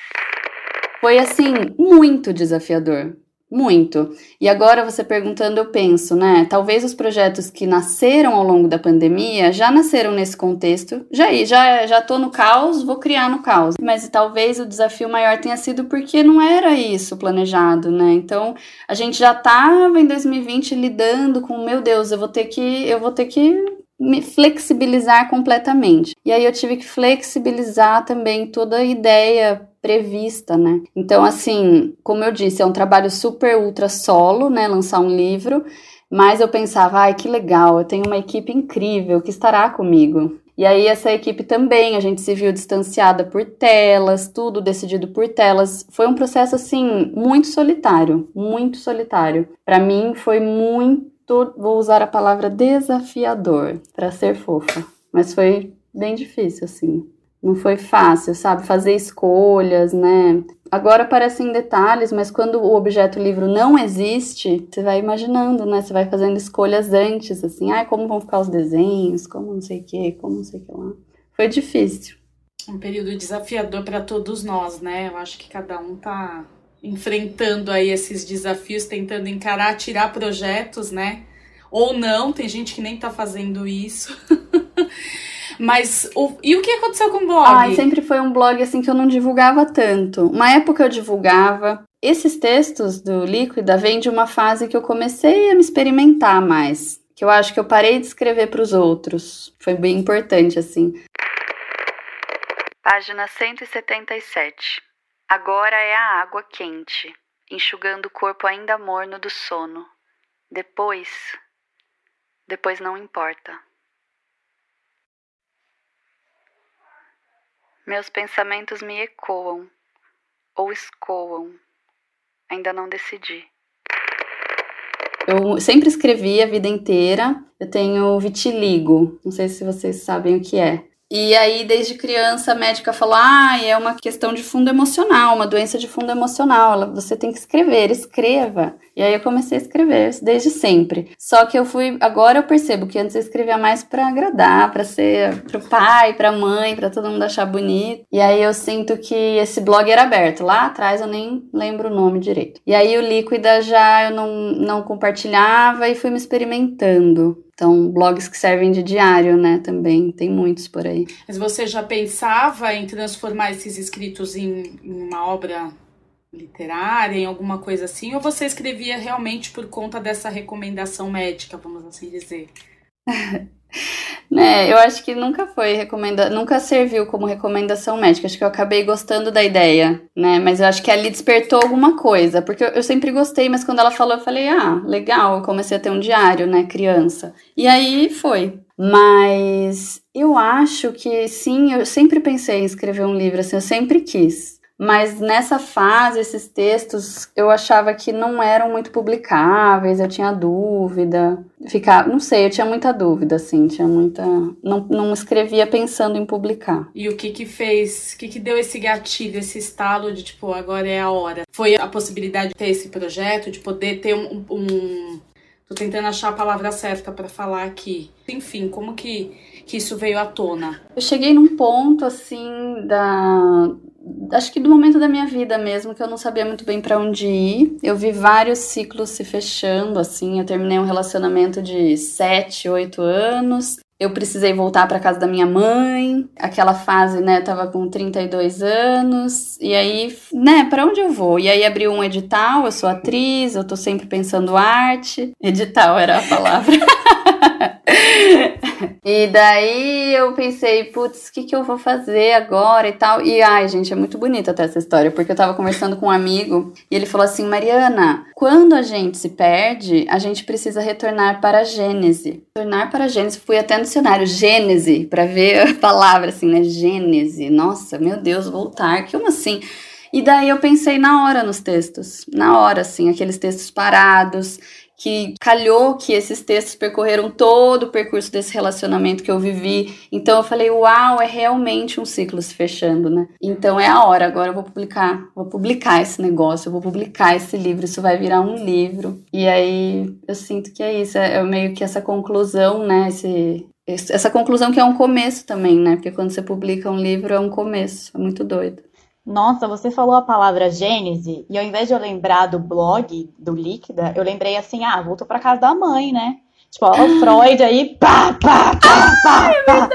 Speaker 6: Foi assim, muito desafiador. Muito. E agora você perguntando, eu penso, né? Talvez os projetos que nasceram ao longo da pandemia já nasceram nesse contexto. Já já já tô no caos, vou criar no caos. Mas talvez o desafio maior tenha sido porque não era isso planejado, né? Então, a gente já tava em 2020 lidando com, meu Deus, eu vou ter que eu vou ter que me flexibilizar completamente. E aí eu tive que flexibilizar também toda a ideia prevista, né? Então, assim, como eu disse, é um trabalho super ultra solo, né? Lançar um livro, mas eu pensava, ai, que legal, eu tenho uma equipe incrível que estará comigo. E aí, essa equipe também, a gente se viu distanciada por telas, tudo decidido por telas. Foi um processo, assim, muito solitário, muito solitário. Para mim, foi muito, vou usar a palavra desafiador, para ser fofa, mas foi bem difícil, assim não foi fácil, sabe? Fazer escolhas, né? Agora parecem detalhes, mas quando o objeto livro não existe, você vai imaginando, né? Você vai fazendo escolhas antes, assim, ai, como vão ficar os desenhos, como não sei o que, como não sei o que lá. Foi difícil.
Speaker 2: Um período desafiador para todos nós, né? Eu acho que cada um tá enfrentando aí esses desafios, tentando encarar, tirar projetos, né? Ou não, tem gente que nem tá fazendo isso. Mas o, e o que aconteceu com o blog?
Speaker 6: Ai, sempre foi um blog assim que eu não divulgava tanto. Uma época eu divulgava. Esses textos do Líquida vêm de uma fase que eu comecei a me experimentar mais. Que eu acho que eu parei de escrever para os outros. Foi bem importante, assim.
Speaker 7: Página 177. Agora é a água quente, enxugando o corpo ainda morno do sono. Depois. Depois não importa. Meus pensamentos me ecoam ou escoam. Ainda não decidi.
Speaker 6: Eu sempre escrevi a vida inteira. Eu tenho vitiligo. Não sei se vocês sabem o que é. E aí, desde criança, a médica falou: ah, é uma questão de fundo emocional, uma doença de fundo emocional. Você tem que escrever, escreva. E aí eu comecei a escrever desde sempre. Só que eu fui. Agora eu percebo que antes eu escrevia mais para agradar, para ser pro pai, pra mãe, para todo mundo achar bonito. E aí eu sinto que esse blog era aberto. Lá atrás eu nem lembro o nome direito. E aí o Líquida já eu não, não compartilhava e fui me experimentando. Então, blogs que servem de diário, né, também, tem muitos por aí.
Speaker 2: Mas você já pensava em transformar esses escritos em, em uma obra literária, em alguma coisa assim? Ou você escrevia realmente por conta dessa recomendação médica, vamos assim dizer?
Speaker 6: né, eu acho que nunca foi recomenda, nunca serviu como recomendação médica. Acho que eu acabei gostando da ideia, né? Mas eu acho que ali despertou alguma coisa, porque eu, sempre gostei, mas quando ela falou, eu falei, ah, legal. Eu comecei a ter um diário, né, criança. E aí foi. Mas eu acho que sim, eu sempre pensei em escrever um livro, assim, eu sempre quis. Mas nessa fase, esses textos eu achava que não eram muito publicáveis, eu tinha dúvida. Ficar, não sei, eu tinha muita dúvida, assim, tinha muita. Não, não escrevia pensando em publicar.
Speaker 2: E o que que fez, o que que deu esse gatilho, esse estalo de tipo, agora é a hora? Foi a possibilidade de ter esse projeto, de poder ter um. um... Tô tentando achar a palavra certa para falar aqui. Enfim, como que, que isso veio à tona?
Speaker 6: Eu cheguei num ponto, assim, da, acho que do momento da minha vida mesmo, que eu não sabia muito bem para onde ir. Eu vi vários ciclos se fechando, assim. Eu terminei um relacionamento de 7, 8 anos. Eu precisei voltar para casa da minha mãe. Aquela fase, né, eu tava com 32 anos. E aí, né, para onde eu vou? E aí abriu um edital, eu sou atriz, eu tô sempre pensando arte. Edital era a palavra. e daí eu pensei, putz, o que, que eu vou fazer agora e tal. E ai, gente, é muito bonita até essa história, porque eu tava conversando com um amigo e ele falou assim: Mariana, quando a gente se perde, a gente precisa retornar para a Gênese. Retornar para a Gênese. Fui até no dicionário Gênese para ver a palavra assim, né? Gênese. Nossa, meu Deus, voltar. Como assim? E daí eu pensei na hora nos textos, na hora, assim, aqueles textos parados que calhou que esses textos percorreram todo o percurso desse relacionamento que eu vivi. Então eu falei, uau, é realmente um ciclo se fechando, né? Então é a hora, agora eu vou publicar, vou publicar esse negócio, eu vou publicar esse livro, isso vai virar um livro. E aí eu sinto que é isso, é, é meio que essa conclusão, né? Esse, essa conclusão que é um começo também, né? Porque quando você publica um livro é um começo, é muito doido.
Speaker 3: Nossa, você falou a palavra Gênese, e ao invés de eu lembrar do blog do Líquida, eu lembrei assim, ah, voltou pra casa da mãe, né? Tipo, ó, o Freud aí, pá, pá, pá, pá,
Speaker 6: é pá.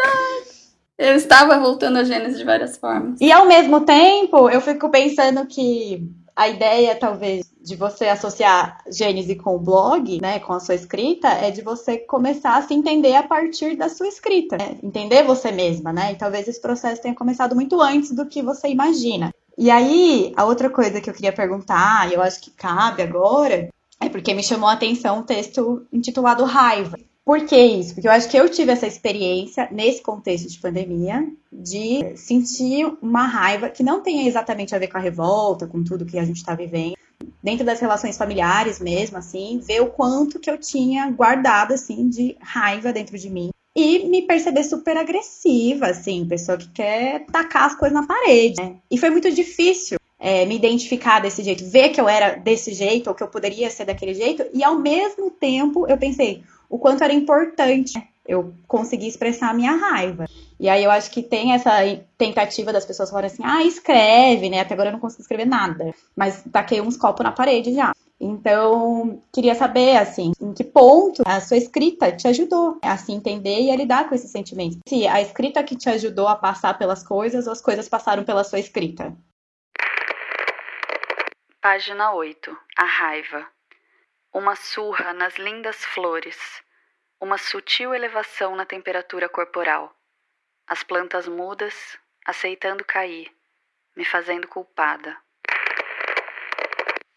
Speaker 6: Eu estava voltando a Gênesis de várias formas.
Speaker 3: E ao mesmo tempo, eu fico pensando que a ideia, talvez, de você associar Gênese com o blog, né, com a sua escrita, é de você começar a se entender a partir da sua escrita, né? entender você mesma, né? E talvez esse processo tenha começado muito antes do que você imagina. E aí, a outra coisa que eu queria perguntar, e eu acho que cabe agora, é porque me chamou a atenção um texto intitulado Raiva. Por que isso? Porque eu acho que eu tive essa experiência nesse contexto de pandemia de sentir uma raiva que não tem exatamente a ver com a revolta, com tudo que a gente está vivendo, dentro das relações familiares mesmo, assim, ver o quanto que eu tinha guardado, assim, de raiva dentro de mim. E me perceber super agressiva, assim, pessoa que quer tacar as coisas na parede. Né? E foi muito difícil é, me identificar desse jeito, ver que eu era desse jeito, ou que eu poderia ser daquele jeito, e ao mesmo tempo eu pensei o quanto era importante eu conseguir expressar a minha raiva. E aí eu acho que tem essa tentativa das pessoas falarem assim, ah, escreve, né? Até agora eu não consigo escrever nada. Mas taquei uns copos na parede já. Então, queria saber, assim, em que ponto a sua escrita te ajudou a se entender e a lidar com esses sentimentos. Se a escrita que te ajudou a passar pelas coisas ou as coisas passaram pela sua escrita.
Speaker 7: Página 8. A raiva. Uma surra nas lindas flores. Uma sutil elevação na temperatura corporal. As plantas mudas, aceitando cair, me fazendo culpada.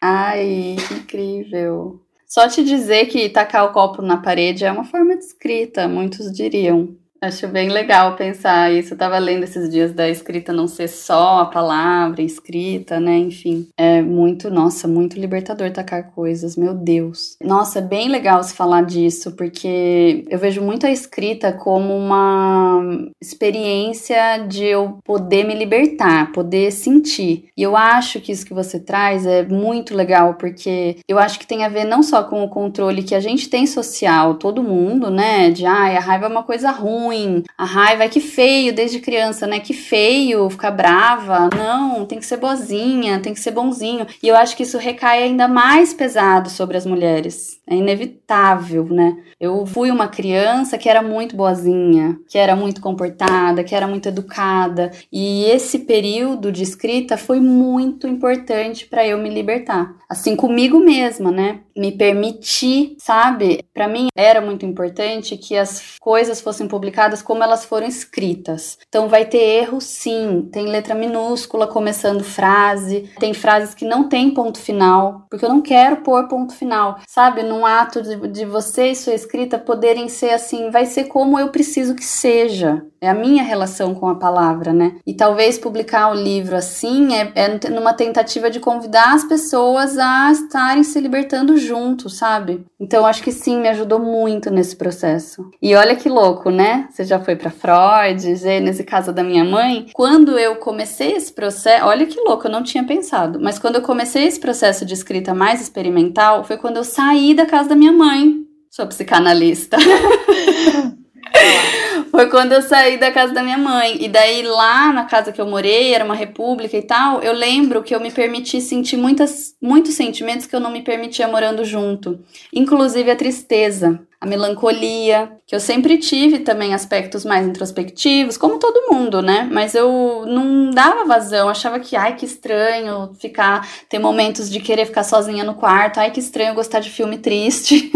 Speaker 6: Ai, que incrível. Só te dizer que tacar o copo na parede é uma forma de escrita, muitos diriam. Acho bem legal pensar isso. Eu tava lendo esses dias da escrita não ser só a palavra escrita, né? Enfim, é muito, nossa, muito libertador tacar coisas, meu Deus. Nossa, é bem legal se falar disso, porque eu vejo muito a escrita como uma experiência de eu poder me libertar, poder sentir. E eu acho que isso que você traz é muito legal, porque eu acho que tem a ver não só com o controle que a gente tem social, todo mundo, né? De, ai, a raiva é uma coisa ruim ruim, a raiva que feio desde criança, né? Que feio, ficar brava. Não, tem que ser boazinha, tem que ser bonzinho. E eu acho que isso recai ainda mais pesado sobre as mulheres. É inevitável, né? Eu fui uma criança que era muito boazinha, que era muito comportada, que era muito educada, e esse período de escrita foi muito importante para eu me libertar. Assim comigo mesma, né? Me permitir, sabe? Para mim era muito importante que as coisas fossem publicadas como elas foram escritas. Então vai ter erro sim, tem letra minúscula começando frase, tem frases que não tem ponto final, porque eu não quero pôr ponto final, sabe? Num ato de, de você e sua escrita poderem ser assim, vai ser como eu preciso que seja. É a minha relação com a palavra, né? E talvez publicar o livro assim é, é numa tentativa de convidar as pessoas a estarem se libertando juntos, sabe? Então acho que sim, me ajudou muito nesse processo. E olha que louco, né? Você já foi para Freud, Gênese, casa da minha mãe. Quando eu comecei esse processo, olha que louco, eu não tinha pensado, mas quando eu comecei esse processo de escrita mais experimental, foi quando eu saí da casa da minha mãe. Sou psicanalista. Foi quando eu saí da casa da minha mãe. E daí lá na casa que eu morei, era uma república e tal, eu lembro que eu me permiti sentir muitas, muitos sentimentos que eu não me permitia morando junto. Inclusive a tristeza, a melancolia, que eu sempre tive também aspectos mais introspectivos, como todo mundo, né? Mas eu não dava vazão, achava que, ai, que estranho ficar, ter momentos de querer ficar sozinha no quarto, ai, que estranho gostar de filme triste.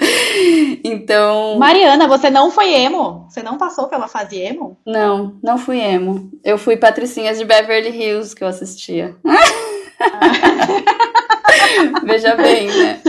Speaker 6: então.
Speaker 3: Mariana, você não foi emo? Você não passou pela fase emo?
Speaker 6: Não, não fui emo. Eu fui Patricinhas de Beverly Hills que eu assistia. Veja bem, né?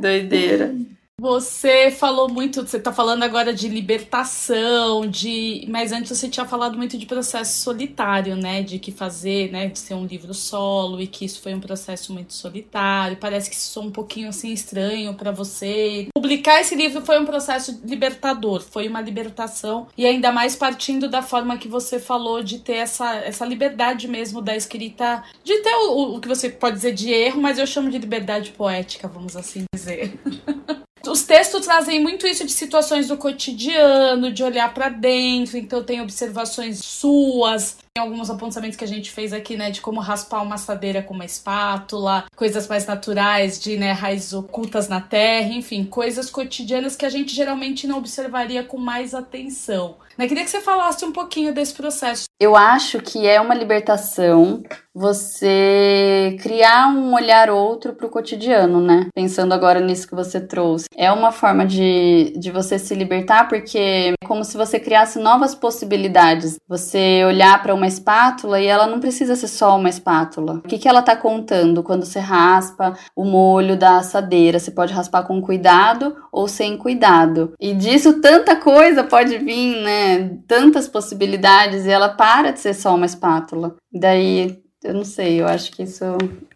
Speaker 6: Doideira.
Speaker 2: Você falou muito, você tá falando agora de libertação, de, mas antes você tinha falado muito de processo solitário, né, de que fazer, né, de ser um livro solo e que isso foi um processo muito solitário. Parece que isso é um pouquinho assim estranho para você. Publicar esse livro foi um processo libertador, foi uma libertação e ainda mais partindo da forma que você falou de ter essa, essa liberdade mesmo da escrita, de ter o, o que você pode dizer de erro, mas eu chamo de liberdade poética, vamos assim dizer. Os textos trazem muito isso de situações do cotidiano, de olhar para dentro, então tem observações suas, alguns apontamentos que a gente fez aqui, né, de como raspar uma assadeira com uma espátula, coisas mais naturais, de, né, raízes ocultas na terra, enfim, coisas cotidianas que a gente geralmente não observaria com mais atenção. Eu queria que você falasse um pouquinho desse processo.
Speaker 6: Eu acho que é uma libertação você criar um olhar outro para o cotidiano, né? Pensando agora nisso que você trouxe. É uma forma de, de você se libertar, porque é como se você criasse novas possibilidades. Você olhar para uma espátula e ela não precisa ser só uma espátula. O que, que ela está contando quando você raspa o molho da assadeira? Você pode raspar com cuidado ou sem cuidado. E disso tanta coisa pode vir, né? Tantas possibilidades e ela para de ser só uma espátula. Daí eu não sei, eu acho que isso,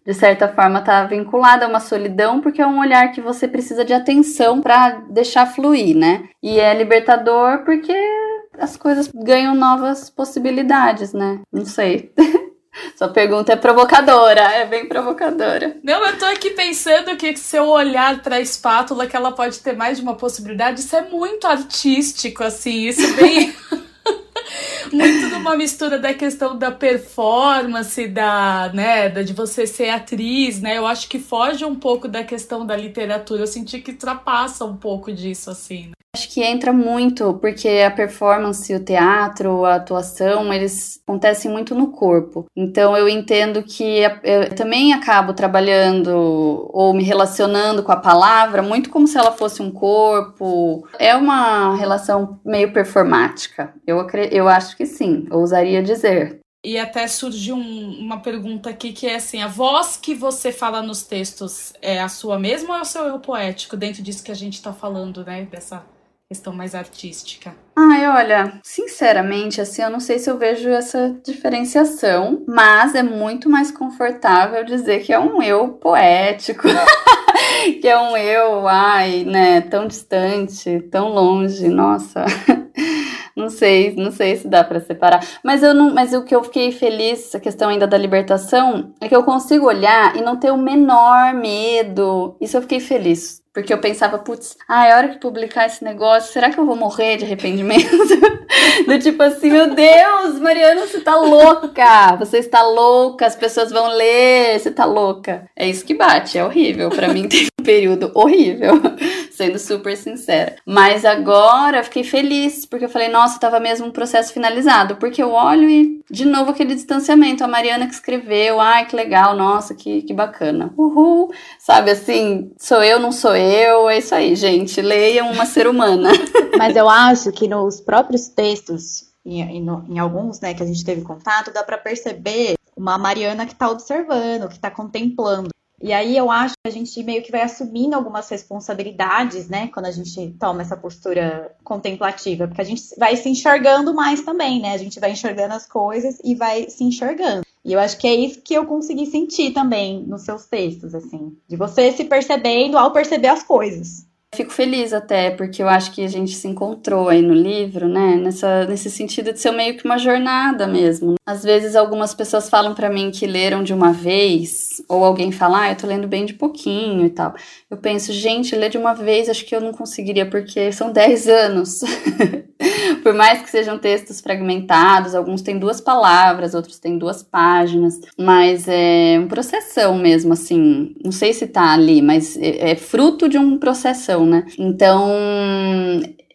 Speaker 6: de certa forma, tá vinculado a uma solidão, porque é um olhar que você precisa de atenção para deixar fluir, né? E é libertador porque as coisas ganham novas possibilidades, né? Não sei. Sua pergunta é provocadora, é bem provocadora.
Speaker 2: Não, eu tô aqui pensando que se eu olhar pra espátula, que ela pode ter mais de uma possibilidade, isso é muito artístico, assim, isso é bem. muito numa mistura da questão da performance, da, né, da, de você ser atriz, né? Eu acho que foge um pouco da questão da literatura. Eu senti que ultrapassa um pouco disso, assim. Né?
Speaker 6: Acho que entra muito, porque a performance, o teatro, a atuação, eles acontecem muito no corpo. Então eu entendo que eu também acabo trabalhando ou me relacionando com a palavra muito como se ela fosse um corpo. É uma relação meio performática. Eu, eu acho que sim, ousaria dizer.
Speaker 2: E até surgiu um, uma pergunta aqui que é assim: a voz que você fala nos textos é a sua mesma ou é o seu eu poético dentro disso que a gente está falando, né? Dessa questão mais artística?
Speaker 6: Ai, olha, sinceramente, assim, eu não sei se eu vejo essa diferenciação, mas é muito mais confortável dizer que é um eu poético. que é um eu, ai, né, tão distante, tão longe, nossa. Não sei, não sei se dá para separar. Mas eu não, mas o que eu fiquei feliz, a questão ainda da libertação, é que eu consigo olhar e não ter o menor medo. Isso eu fiquei feliz. Porque eu pensava, putz, ah, é hora que publicar esse negócio, será que eu vou morrer de arrependimento? Do tipo assim, meu Deus, Mariana, você tá louca! Você está louca, as pessoas vão ler, você tá louca. É isso que bate, é horrível. para mim teve um período horrível, sendo super sincera. Mas agora fiquei feliz, porque eu falei, nossa, tava mesmo um processo finalizado. Porque eu olho e, de novo, aquele distanciamento. A Mariana que escreveu, ai, que legal, nossa, que, que bacana. Uhul! Sabe assim, sou eu, não sou eu eu, é isso aí, gente. Leiam uma ser humana.
Speaker 3: Mas eu acho que nos próprios textos, em alguns né, que a gente teve contato, dá para perceber uma Mariana que está observando, que está contemplando. E aí eu acho que a gente meio que vai assumindo algumas responsabilidades, né, quando a gente toma essa postura contemplativa, porque a gente vai se enxergando mais também, né? A gente vai enxergando as coisas e vai se enxergando. E eu acho que é isso que eu consegui sentir também nos seus textos, assim, de você se percebendo ao perceber as coisas.
Speaker 6: Fico feliz até, porque eu acho que a gente se encontrou aí no livro, né? Nessa, nesse sentido de ser meio que uma jornada mesmo. Às vezes algumas pessoas falam para mim que leram de uma vez, ou alguém fala, ah, eu tô lendo bem de pouquinho e tal. Eu penso, gente, ler de uma vez acho que eu não conseguiria, porque são 10 anos. Por mais que sejam textos fragmentados, alguns têm duas palavras, outros têm duas páginas, mas é um processão mesmo, assim. Não sei se tá ali, mas é, é fruto de um processão, né? Então,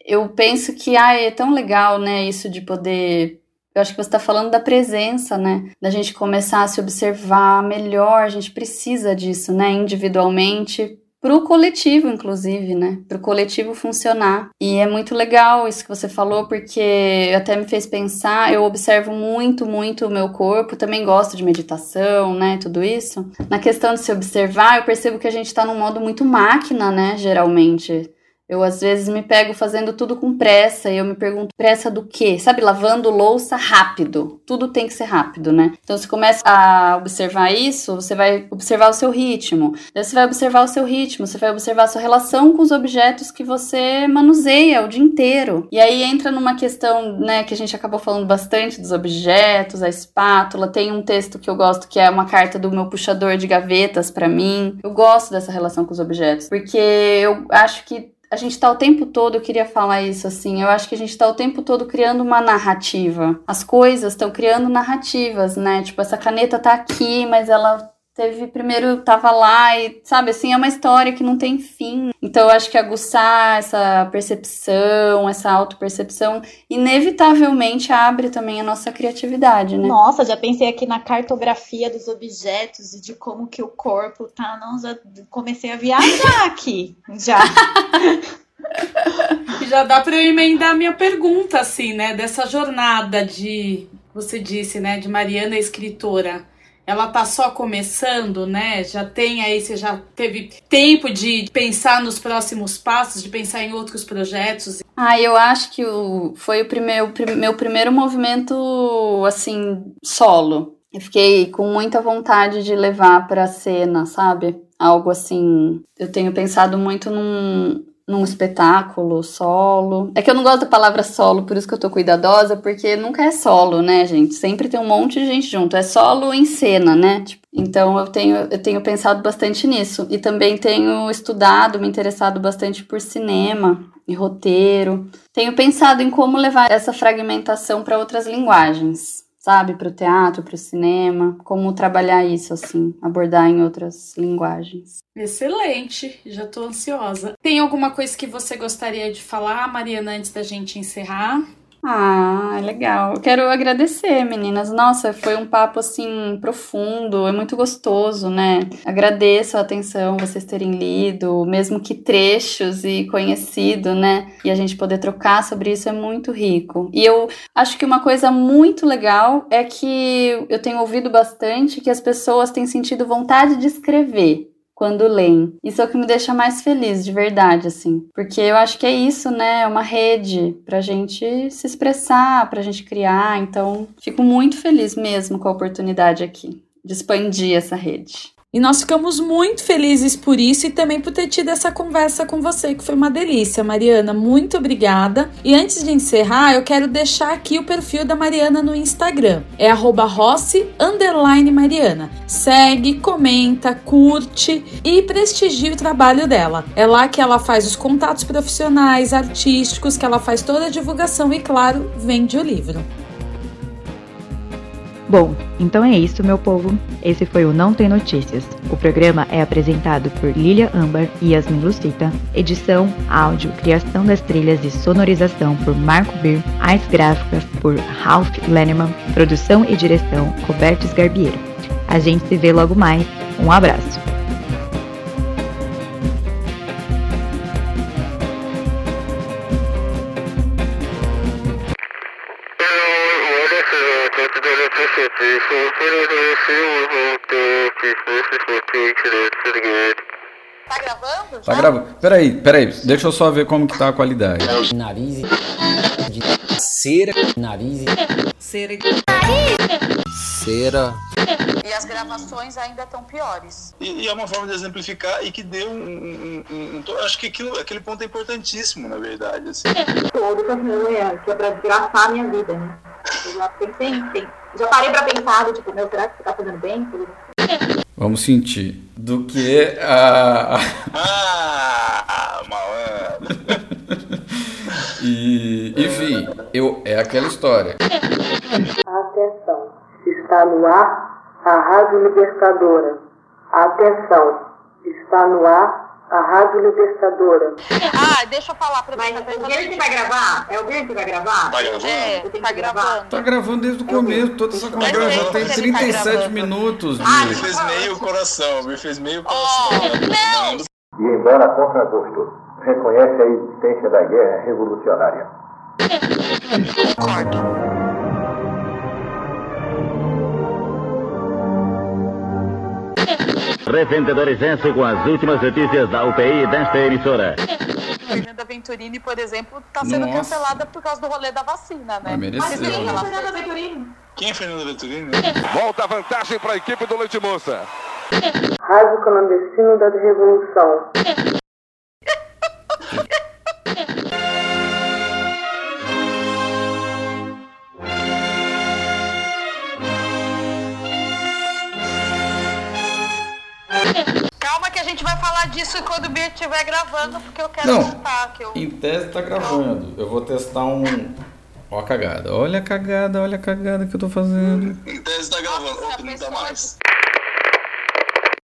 Speaker 6: eu penso que ah, é tão legal, né, isso de poder eu acho que você está falando da presença, né? Da gente começar a se observar melhor, a gente precisa disso, né? Individualmente, para o coletivo, inclusive, né? Para o coletivo funcionar. E é muito legal isso que você falou, porque até me fez pensar. Eu observo muito, muito o meu corpo. Também gosto de meditação, né? Tudo isso. Na questão de se observar, eu percebo que a gente está num modo muito máquina, né? Geralmente. Eu às vezes me pego fazendo tudo com pressa e eu me pergunto, pressa do quê? Sabe, lavando louça rápido. Tudo tem que ser rápido, né? Então você começa a observar isso, você vai observar o seu ritmo. Daí você vai observar o seu ritmo, você vai observar a sua relação com os objetos que você manuseia o dia inteiro. E aí entra numa questão, né, que a gente acabou falando bastante dos objetos, a espátula. Tem um texto que eu gosto que é uma carta do meu puxador de gavetas para mim. Eu gosto dessa relação com os objetos, porque eu acho que a gente está o tempo todo, eu queria falar isso assim, eu acho que a gente está o tempo todo criando uma narrativa. As coisas estão criando narrativas, né? Tipo, essa caneta tá aqui, mas ela teve primeiro tava lá e sabe assim é uma história que não tem fim. Então eu acho que aguçar essa percepção essa autopercepção inevitavelmente abre também a nossa criatividade né?
Speaker 3: Nossa já pensei aqui na cartografia dos objetos e de como que o corpo tá não já comecei a viajar aqui já.
Speaker 2: Já dá para eu emendar minha pergunta assim né dessa jornada de você disse né de Mariana escritora ela tá só começando, né? Já tem aí, você já teve tempo de pensar nos próximos passos, de pensar em outros projetos?
Speaker 6: Ah, eu acho que o, foi o primeiro, meu primeiro movimento, assim, solo. Eu fiquei com muita vontade de levar para a cena, sabe? Algo assim. Eu tenho pensado muito num, num espetáculo solo. É que eu não gosto da palavra solo, por isso que eu tô cuidadosa, porque nunca é solo, né, gente? Sempre tem um monte de gente junto. É solo em cena, né? Tipo, então eu tenho, eu tenho pensado bastante nisso. E também tenho estudado, me interessado bastante por cinema. e roteiro. Tenho pensado em como levar essa fragmentação para outras linguagens, sabe? Para o teatro, para o cinema. Como trabalhar isso, assim, abordar em outras linguagens.
Speaker 2: Excelente, já tô ansiosa. Tem alguma coisa que você gostaria de falar, Mariana, antes da gente encerrar?
Speaker 6: Ah, legal. Quero agradecer, meninas. Nossa, foi um papo assim profundo, é muito gostoso, né? Agradeço a atenção, vocês terem lido, mesmo que trechos e conhecido, né? E a gente poder trocar sobre isso é muito rico. E eu acho que uma coisa muito legal é que eu tenho ouvido bastante que as pessoas têm sentido vontade de escrever quando leem. Isso é o que me deixa mais feliz, de verdade, assim. Porque eu acho que é isso, né? É uma rede pra gente se expressar, pra gente criar. Então, fico muito feliz mesmo com a oportunidade aqui de expandir essa rede.
Speaker 2: E nós ficamos muito felizes por isso e também por ter tido essa conversa com você, que foi uma delícia, Mariana. Muito obrigada. E antes de encerrar, eu quero deixar aqui o perfil da Mariana no Instagram. É Rossi Mariana. Segue, comenta, curte e prestigie o trabalho dela. É lá que ela faz os contatos profissionais, artísticos, que ela faz toda a divulgação e, claro, vende o livro.
Speaker 4: Bom, então é isso, meu povo. Esse foi o Não Tem Notícias. O programa é apresentado por Lilia Ambar e Yasmin Lucita. Edição, áudio, criação das trilhas e sonorização por Marco Bir. Artes gráficas por Ralph Lenneman. Produção e direção, Roberto Sgarbiero. A gente se vê logo mais. Um abraço.
Speaker 8: Tá gravando?
Speaker 1: Tá gravando. Peraí, peraí, deixa eu só ver como que tá a qualidade.
Speaker 9: Nariz de cera, nariz
Speaker 8: Cera e...
Speaker 9: cera.
Speaker 8: e as gravações ainda estão piores.
Speaker 10: E, e é uma forma de exemplificar e que deu um. um- um- um acho que aquilo, aquele ponto é importantíssimo, na verdade. Assim.
Speaker 3: todo amanhã, que é pra desgraçar a minha vida, né? Eu já pensei, tem. Já parei pra pensar, tipo, meu, será que você tá fazendo bem?
Speaker 1: Vamos sentir. Do que a. a-
Speaker 10: Ah, malandro.
Speaker 1: E, enfim, eu, é aquela história.
Speaker 11: Atenção, está no ar a Rádio Libertadora. Atenção, está no ar a Rádio Libertadora.
Speaker 8: Ah, deixa eu falar pra
Speaker 3: Mas
Speaker 8: você.
Speaker 3: o Guilherme que vai gravar? É o Guilherme que vai gravar?
Speaker 10: Tá gravando?
Speaker 8: É, tá
Speaker 3: gravar.
Speaker 8: gravando.
Speaker 1: Tá gravando desde o começo, toda essa conversa já tem
Speaker 8: se ele tá
Speaker 1: 37
Speaker 8: gravando.
Speaker 1: minutos.
Speaker 3: Ah,
Speaker 10: Me fez meio coração, me fez meio
Speaker 8: Oh,
Speaker 10: coração.
Speaker 8: não!
Speaker 12: E embora contra gosto, reconhece a existência da guerra revolucionária.
Speaker 13: Revendedores Enso com as últimas notícias da UPI desta emissora.
Speaker 8: Fernanda Venturini, por exemplo, tá sendo
Speaker 1: Nossa.
Speaker 8: cancelada por causa do rolê da vacina, né?
Speaker 1: Vai merecer,
Speaker 8: Mas
Speaker 1: né?
Speaker 8: ela
Speaker 3: Fernanda Venturini.
Speaker 10: Quem é Fernanda Venturini?
Speaker 14: Volta a vantagem para a equipe do Leite Moça.
Speaker 11: Rádio Clandestino da Revolução.
Speaker 8: que a gente vai falar disso quando o Beer estiver gravando, porque eu quero
Speaker 1: Não.
Speaker 8: testar. Que eu...
Speaker 1: Em tese tá gravando. Eu vou testar um. Ó a cagada. Olha a cagada, olha a cagada que eu tô fazendo.
Speaker 10: Em tese tá gravando.
Speaker 8: Nossa,
Speaker 10: Opa, não tá mais.